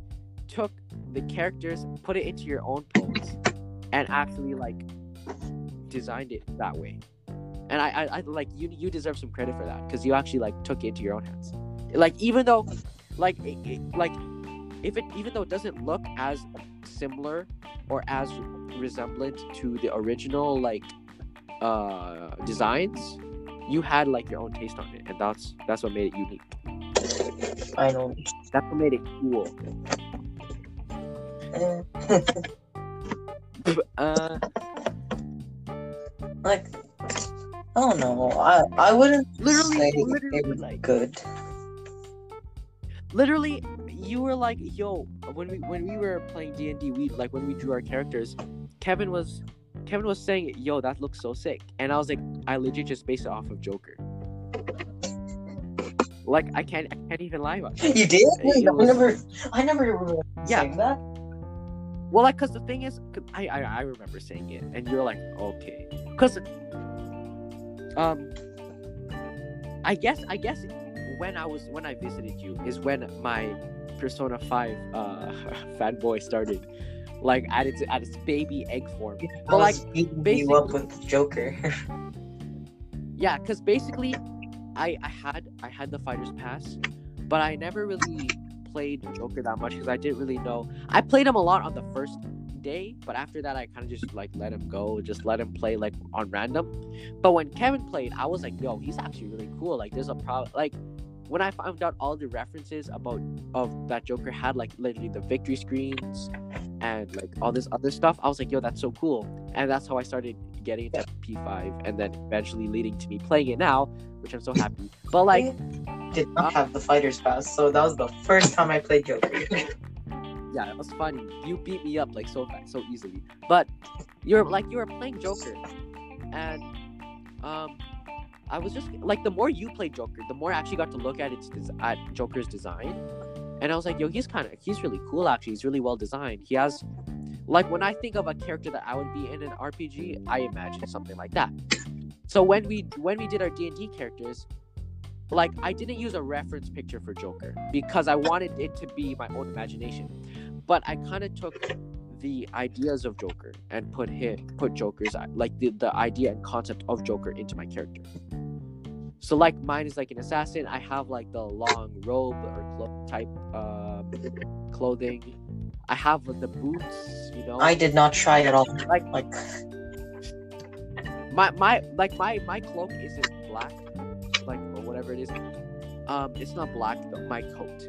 took the characters, put it into your own pose, and actually like designed it that way. And I, I, I like you. You deserve some credit for that because you actually like took it into your own hands. Like even though like it, it- like if it even though it doesn't look as similar or as resemblant to the original like uh designs you had like your own taste on it, and that's that's what made it unique. I know. That's what made it cool. Uh, like I don't know. I I wouldn't Literally- say literally, it was like- good. literally, you were like, "Yo," when we when we were playing D and D, we like when we drew our characters. Kevin was Kevin was saying, "Yo, that looks so sick," and I was like, "I legit just based it off of Joker." Like I can't I can't even lie about it. You did? It I was- never I never remember Yeah. saying that. Well, like, cause the thing is, I, I I remember saying it, and you're like, okay, cause, um, I guess I guess when I was when I visited you is when my Persona Five uh fanboy started, like at its at its baby egg form. But, like, beating you up with Joker. Yeah, cause basically, I I had I had the Fighters Pass, but I never really played Joker that much because I didn't really know. I played him a lot on the first day, but after that, I kind of just like let him go, just let him play like on random. But when Kevin played, I was like, yo, he's actually really cool. Like, there's a problem. Like, when I found out all the references about of that Joker had, like literally the victory screens and like all this other stuff, I was like, yo, that's so cool. And that's how I started getting into P5, and then eventually leading to me playing it now, which I'm so happy. But like. did not have the fighter's pass, so that was the first time I played Joker. Yeah, it was funny. You beat me up like so so easily. But you're like you were playing Joker, and um, I was just like the more you play Joker, the more I actually got to look at its at Joker's design, and I was like, yo, he's kind of he's really cool actually. He's really well designed. He has like when I think of a character that I would be in an RPG, I imagine something like that. So when we when we did our D and D characters, like I didn't use a reference picture for Joker because I wanted it to be my own imagination. But I kind of took the ideas of Joker and put him put Joker's like the, the idea and concept of Joker into my character. So like mine is like an assassin. I have like the long robe or cloak type uh, clothing. I have the boots, you know. I did not try at all. Like- like my my like my my cloak isn't black like or whatever it is um it's not black though my coat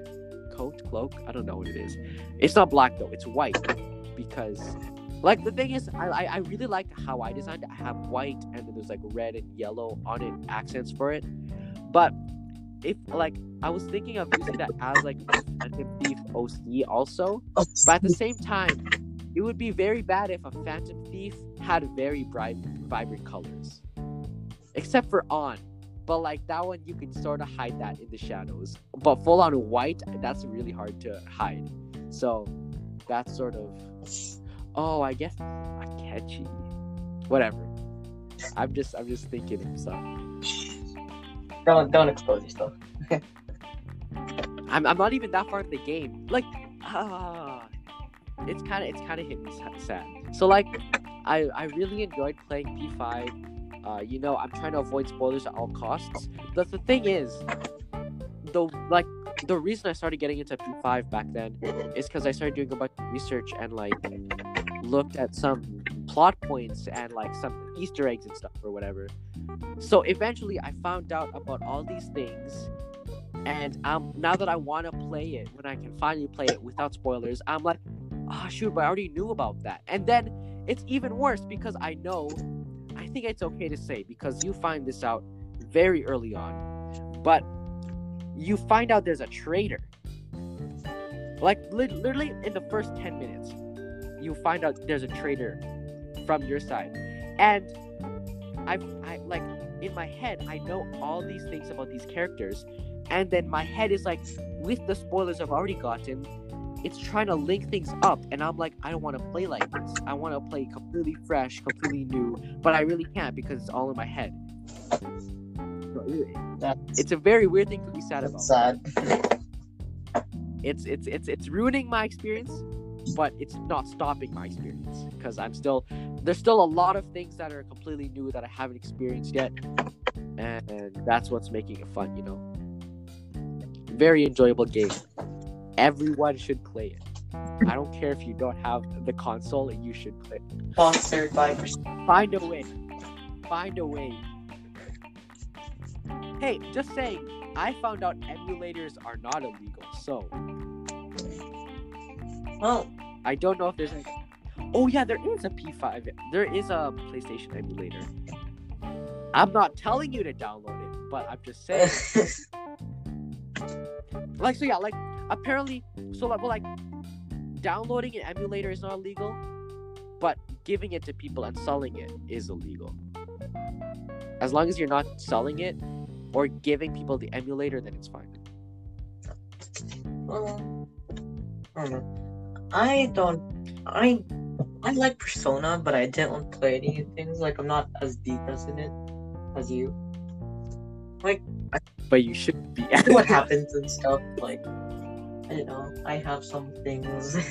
coat cloak i don't know what it is it's not black though it's white because like the thing is i i, I really like how i designed it i have white and then there's like red and yellow on it accents for it but if like i was thinking of using that as like a phantom thief oc also but at the same time, it would be very bad if a Phantom Thief had very bright, vibrant colors. Except for On. But like that one, you can sort of hide that in the shadows. But full on white, that's really hard to hide. So that's sort of. Oh, I guess Akechi. Whatever. I'm just, I'm just thinking of stuff. don't don't expose yourself. I'm, I'm not even that far in the game. Like, ah, it's kind of it's kind of hit me sad. So like, I I really enjoyed playing P5. Uh, you know, I'm trying to avoid spoilers at all costs. But the thing is, the like the reason I started getting into P5 back then is because I started doing a bunch of research and like looked at some plot points and like some Easter eggs and stuff or whatever. So eventually, I found out about all these things and um now that I want to play it when I can finally play it without spoilers, I'm like, ah, shoot, but I already knew about that. And then it's even worse because I know, I think it's okay to say because you find this out very early on, but you find out there's a traitor. Like lit- literally in the first ten minutes, you find out there's a traitor from your side, and I've I like in my head I know all these things about these characters. And then my head is like with the spoilers i've already gotten it's trying to link things up. And i'm like i don't want to play like this. I want to play completely fresh completely new. But i really can't because it's all in my head That's, it's a very weird thing to be sad about. sad. it's it's it's it's ruining my experience but it's not stopping my experience because i'm still there's still a lot of things that are completely new that i haven't experienced yet and, and that's what's making it fun you know? Very enjoyable game. Everyone should play it. I don't care if you don't have the console you should play it. Sponsored by find a way. Find a way Hey, just saying, I found out emulators are not illegal, so Well, I don't know if there's. Any... Oh yeah, there is a P5. There is a PlayStation emulator. I'm not telling you to download it, but I'm just saying. like so, yeah, like apparently, so like, well, like downloading an emulator is not illegal, but giving it to people and selling it is illegal. As long as you're not selling it or giving people the emulator, then it's fine. well, I don't know. I don't. I I like Persona, but I didn't play any things. Like I'm not as deep as in it as you. Like, but you should be. what happens and stuff. Like I don't know. I have some things.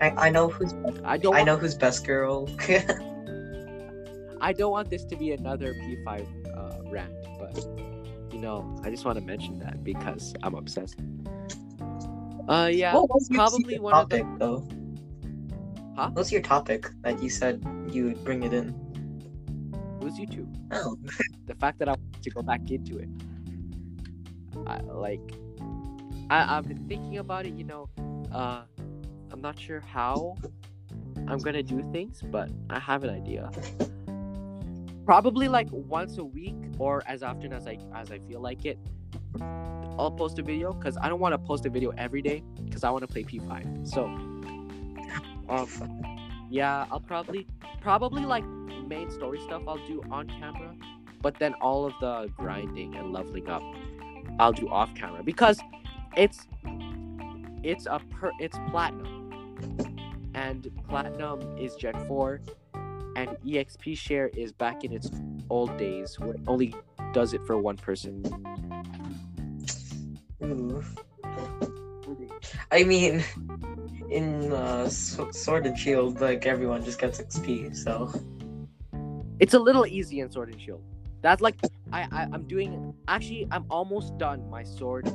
I I know who's I don't. I know who's best girl. I don't want this to be another P5 uh, rant, but you know, I just want to mention that because I'm obsessed. Uh, yeah, What probably one of the- topic though. Huh? What's your topic that you said you would bring it in? it was YouTube. Oh, The fact that I want to go back into it, I like, I I've been thinking about it. You know, uh, I'm not sure how I'm gonna do things, but I have an idea. Probably like once a week or as often as I as I feel like it. I'll post a video because I don't want to post a video every day because I want to play P5. So, um, yeah, I'll probably probably like main story stuff I'll do on camera, but then all of the grinding and leveling up I'll do off camera because it's it's a per it's platinum and platinum is Gen 4 and EXP share is back in its old days where it only does it for one person. Ooh. I mean, in uh, Sword and Shield, like everyone just gets XP. So It's a little easy in Sword and Shield. That's like I, I I'm doing actually I'm almost done my sword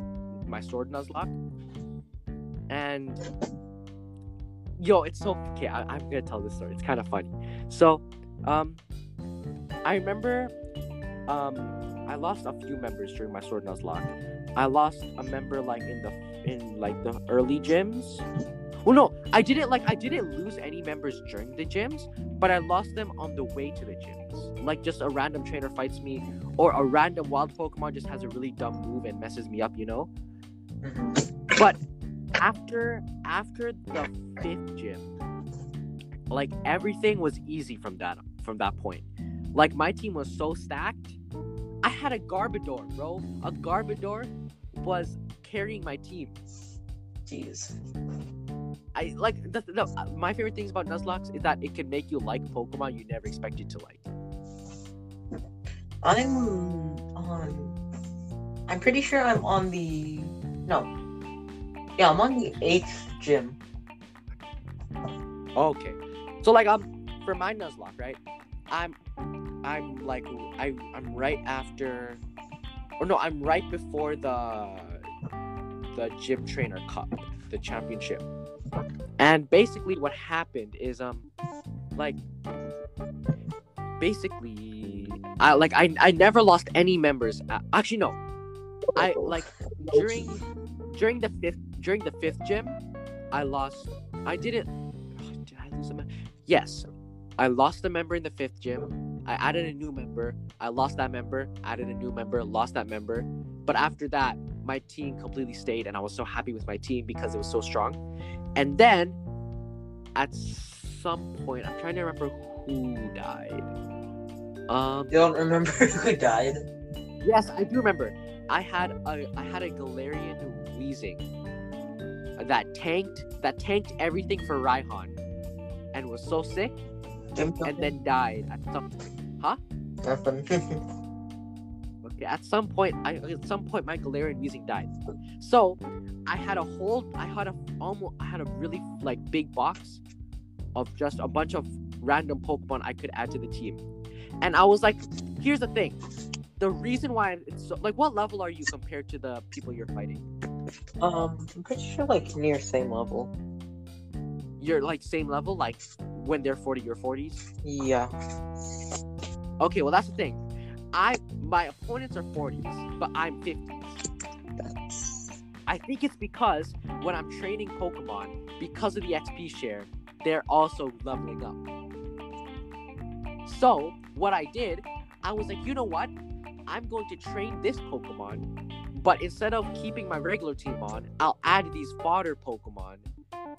my sword nuzlocke. And yo, it's so okay. I, I'm gonna tell this story. It's kind of funny. So, um, I remember, um, I lost a few members during my sword nuzlocke. I lost a member like in the in like the early gyms. Well, no, I didn't like I didn't lose any members during the gyms, but I lost them on the way to the gyms. Like just a random trainer fights me, or a random wild Pokemon just has a really dumb move and messes me up, you know. But after after the fifth gym, like everything was easy from that from that point. Like my team was so stacked. I had a Garbodor, bro. A Garbodor was carrying my team. jeez. I like the, the, uh, my favorite things about Nuzlocke is that it can make you like Pokemon you never expected to like. I'm on. I'm pretty sure I'm on the. No. Yeah, I'm on the eighth gym. Okay. So like um for my Nuzlocke, right? I'm I'm like I I'm right after or no, I'm right before the the gym trainer cup, the championship. And basically what happened is um like basically I like I I never lost any members. Actually no. I like during during the fifth during the fifth gym, I lost I didn't did I lose a member? Yes. I lost a member in the fifth gym. I added a new member. I lost that member, added a new member, lost that member. But after that, my team completely stayed, and I was so happy with my team because it was so strong. And then, at some point, I'm trying to remember who died. Um, You don't remember who died? yes, I do remember. I had a I had a Galarian Weezing that tanked that tanked everything for Raihan, and was so sick, and then died at some Nothing. Okay, at some point, I at some point my Galarian Weezing died. So I had a whole, I had a almost, I had a really like big box of just a bunch of random Pokemon I could add to the team, and I was like, here's the thing, the reason why it's so, like, what level are you compared to the people you're fighting? Um, I'm pretty sure like near same level. You're like same level, like when they're 40, you're 40s. Yeah. Okay, well that's the thing. I my opponents are 40s, but I'm 50s. That's I think it's because when I'm training Pokemon, because of the XP share, they're also leveling up. So, what I did, I was like, you know what? I'm going to train this Pokemon, but instead of keeping my regular team on, I'll add these fodder Pokemon.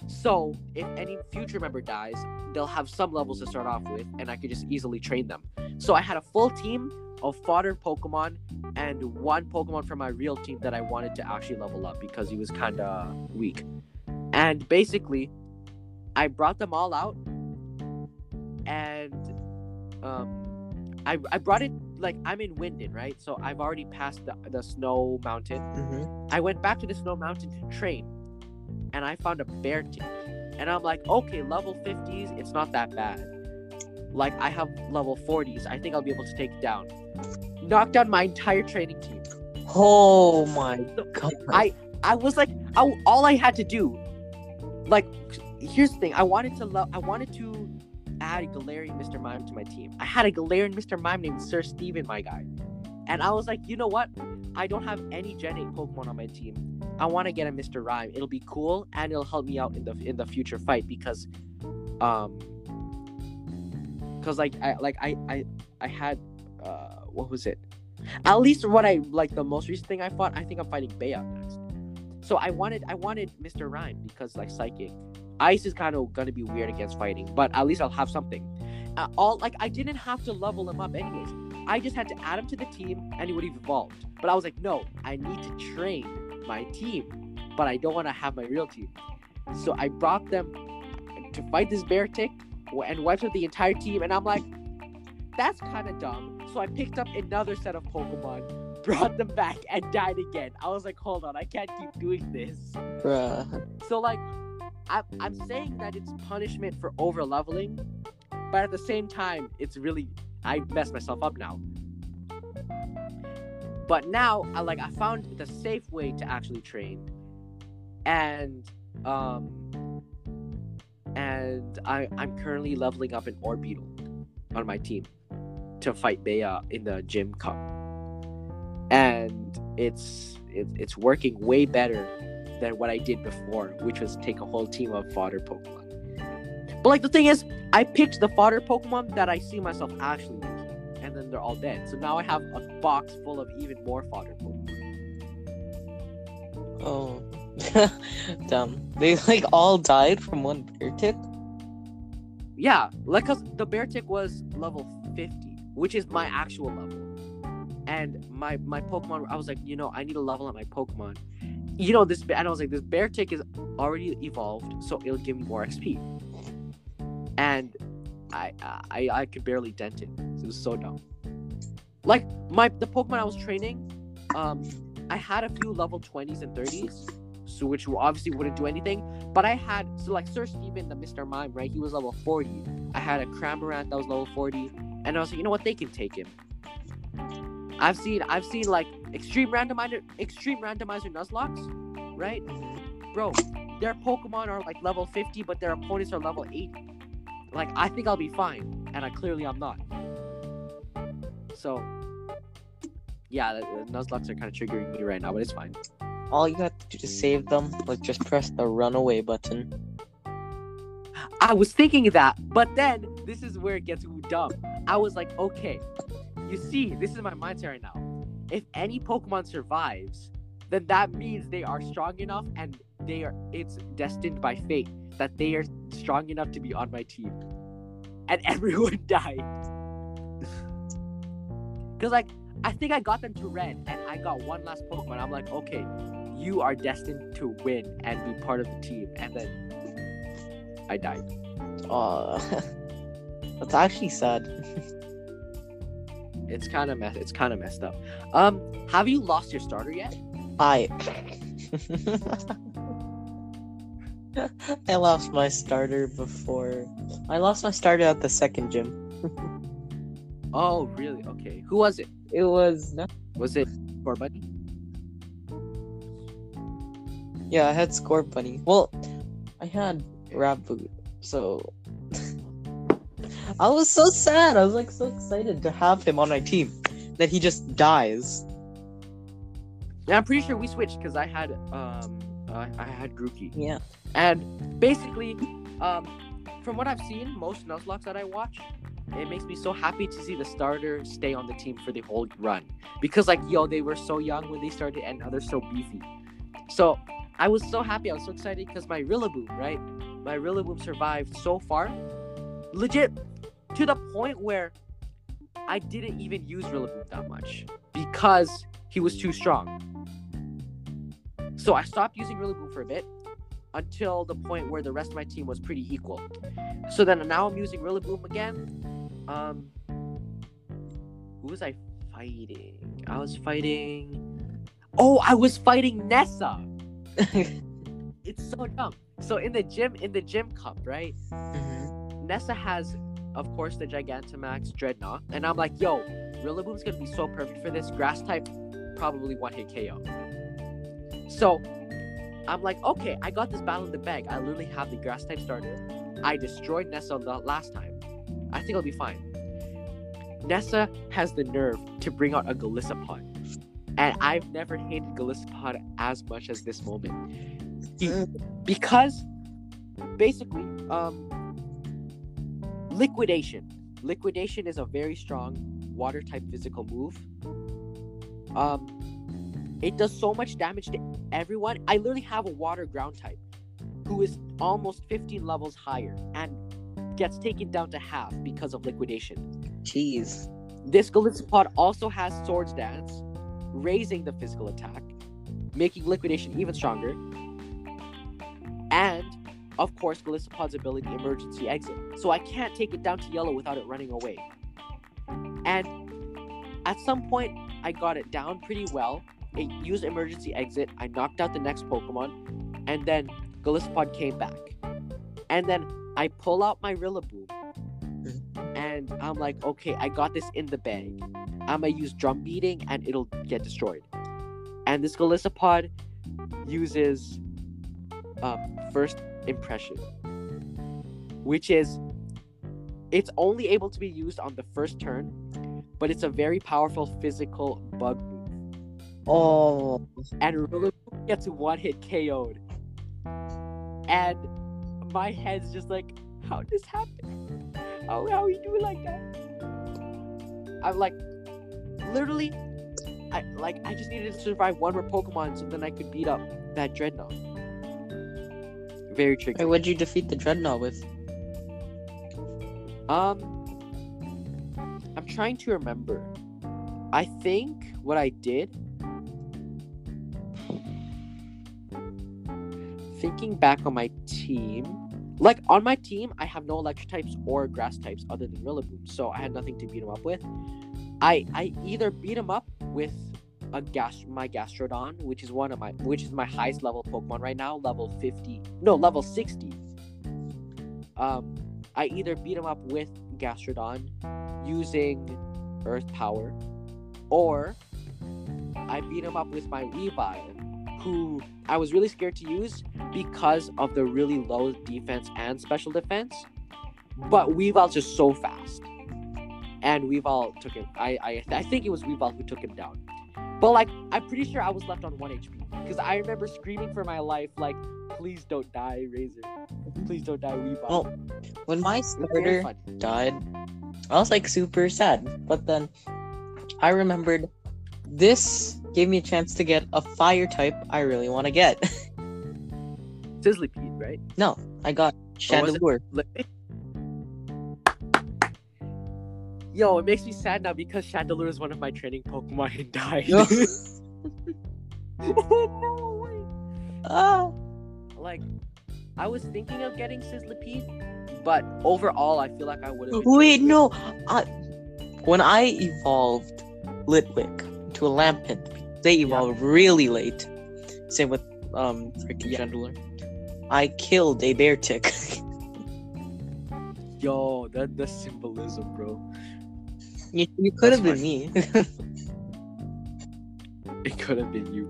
So, if any future member dies, they'll have some levels to start off with, and I could just easily train them. So, I had a full team of fodder Pokemon and one Pokemon from my real team that I wanted to actually level up because he was kind of weak. And basically, I brought them all out, and um, I I brought it like I'm in Wyndon, right? So I've already passed the, the snow mountain. hmm I went back to the snow mountain to train, and I found a Beartic. And I'm like, okay, level 50s, it's not that bad. Like I have level 40s, I think I'll be able to take it down. Knocked down my entire training team. Oh my god. I I was like, I, all I had to do, like, here's the thing. I wanted to love. I wanted to add a Galarian Mr. Mime to my team. I had a Galarian Mr. Mime named Sir Steven, my guy, and I was like, you know what? I don't have any Gen 8 Pokemon on my team. I want to get a Mr. Rime. It'll be cool and it'll help me out in the in the future fight because, um, because like I like I I I had uh what was it? At least what I like the most recent thing I fought. I think I'm fighting Bea next. So I wanted I wanted Mr. Rime because like psychic, ice is kind of gonna be weird against fighting, but at least I'll have something. Uh, all like I didn't have to level him up anyways. I just had to add him to the team and he would have evolved. But I was like, no, I need to train my team, but I don't want to have my real team. So I brought them to fight this Beartic and wiped out the entire team, and I'm like, that's kind of dumb. So I picked up another set of Pokemon, brought them back, and died again. I was like, hold on, I can't keep doing this. Bruh. So like, I, I'm saying that it's punishment for over leveling, but at the same time, it's really I messed myself up now. But now, I like I found the safe way to actually train, and um, and I I'm currently leveling up an Orbeetle on my team to fight Bea in the gym cup, and it's it, it's working way better than what I did before, which was take a whole team of fodder Pokemon. But like the thing is, I picked the fodder Pokemon that I see myself actually making, and then they're all dead. So now I have a box full of even more fodder Pokemon. Oh. Dumb. They like all died from one Beartic? Yeah, like cause the Beartic was level 50, which is my actual level. And my my Pokemon, I was like, you know, I need to level up my Pokemon. You know, this, and I was like, this Beartic is already evolved, so it'll give me more XP. And I I I could barely dent it. It was so dumb. Like my the Pokemon I was training, um, I had a few level 20s and 30s, so which obviously wouldn't do anything. But I had so like Sir Steven, the Mr. Mime, right? He was level 40. I had a Cramorant that was level 40, and I was like, you know what, they can take him. I've seen I've seen like extreme randomizer extreme randomizer Nuzlockes, right? Mm-hmm. Bro, their Pokemon are like level 50, but their opponents are level 80. Like I think I'll be fine, and I clearly I'm not. So yeah, the, the Nuzlockes are kind of triggering me right now, but it's fine. All you have to do to save them, like just press the runaway button. I was thinking that, but then this is where it gets dumb. I was like, okay, you see, this is my mindset right now. If any Pokemon survives, then that means they are strong enough and they are it's destined by fate that they are strong enough to be on my team. And everyone died. Cause like I think I got them to red and I got one last Pokemon. I'm like, okay, you are destined to win and be part of the team. And then I died. Aw. That's actually sad. It's kind of mess. It's kind of messed up. Um, have you lost your starter yet? I I lost my starter before. I lost my starter at the second gym. Oh, really? Okay. Who was it? It was Was it Corbunny? yeah, I had Scorbunny. Well, I had Raboot, so I was so sad. I was like so excited to have him on my team. that he just dies. Yeah, I'm pretty sure we switched because I had um uh, I had Grookey. Yeah. And basically, um, from what I've seen, most Nuzlockes that I watch, it makes me so happy to see the starter stay on the team for the whole run. Because like yo, they were so young when they started, and now they're so beefy. So I was so happy. I was so excited because my Rillaboom, right? My Rillaboom survived so far, legit, to the point where I didn't even use Rillaboom that much because he was too strong. So I stopped using Rillaboom for a bit until the point where the rest of my team was pretty equal. So then now I'm using Rillaboom again. Um, who was I fighting? I was fighting. Oh, I was fighting Nessa. It's so dumb. So in the gym, in the gym cup, right? Mhm. Nessa has, of course, the Gigantamax Drednaw, and I'm like, yo, Rillaboom's gonna be so perfect for this. Grass type, probably one hit KO. So I'm like, okay, I got this battle in the bag. I literally have the grass type starter. I destroyed Nessa the last time. I think I'll be fine. Nessa has the nerve to bring out a Golisopod. And I've never hated Golisopod as much as this moment. Because basically, um liquidation. Liquidation is a very strong water type physical move. Um it does so much damage to everyone. I literally have a water ground type who is almost 15 levels higher and gets taken down to half because of liquidation. Jeez. This Golisopod also has Swords Dance, raising the physical attack, making liquidation even stronger. And, of course, Golisopod's ability emergency exit. So I can't take it down to yellow without it running away. And at some point, I got it down pretty well. It used emergency exit. I knocked out the next Pokemon, and then Golisopod came back. And then I pull out my Rillaboom, and I'm like, okay, I got this in the bag. I'm gonna use drum beating, and it'll get destroyed. And this Golisopod uses um, first impression, which is it's only able to be used on the first turn, but it's a very powerful physical bug move. Oh. And Rillaboom gets one hit KO'd. And my head's just like, how did this happen? How how you do it like that? I'm like, literally, I like I just needed to survive one more Pokemon so then I could beat up that Drednaw. Very tricky. Wait, what'd you defeat the Drednaw with? Um, I'm trying to remember. I think what I did. Thinking back on my team, like on my team, I have no electric types or grass types other than Rillaboom, so I had nothing to beat him up with. I I either beat him up with a gas my Gastrodon, which is one of my which is my highest level Pokemon right now, level 50. No, level 60. Um I either beat him up with Gastrodon using Earth Power, or I beat him up with my Weavile, who I was really scared to use because of the really low defense and special defense. But Weavile's just so fast, and Weavile took him. I I I think it was Weavile who took him down. But like, I'm pretty sure I was left on one HP because I remember screaming for my life, like, "Please don't die, Razor! Please don't die, Weavile." Well, When my It starter died, I was like super sad. But then I remembered this gave me a chance to get a fire type I really want to get. Sizzlipede, right? no, I got Chandelure. Yo, it makes me sad now because Chandelure is one of my training Pokemon and died. No. way. ah, Like, I was thinking of getting Sizzlipede, but overall, I feel like I would have. wait, no. I, when I evolved Litwick to a Lampent, they evolved really late. Same with um freaking Yeah. Chandelure. I killed a Beartic. Yo, that the symbolism, bro. You, you could have been me. It could have been you.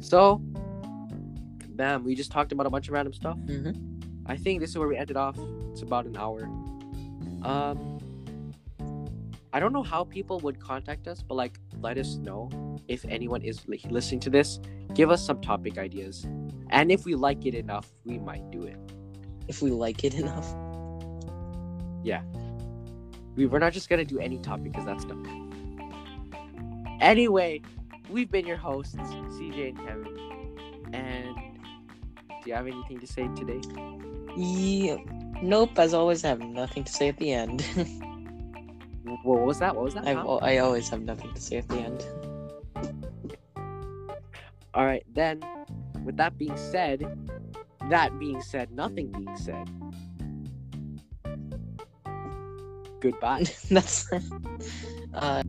So, bam, we just talked about a bunch of random stuff. Mhm. I think this is where we ended off. It's about an hour. Um, I don't know how people would contact us, but like let us know if anyone is li- listening to this. Give us some topic ideas, and if we like it enough, we might do it. If we like it enough. We we're not just gonna do any topic because that's dumb. Anyway, we've been your hosts, CJ and Kevin. And do you have anything to say today? Yeah. Nope. As always, I have nothing to say at the end. What was that? What was that? I always have nothing to say at the end. All right, then. With that being said, that being said, nothing being said. Goodbye. That's. Uh.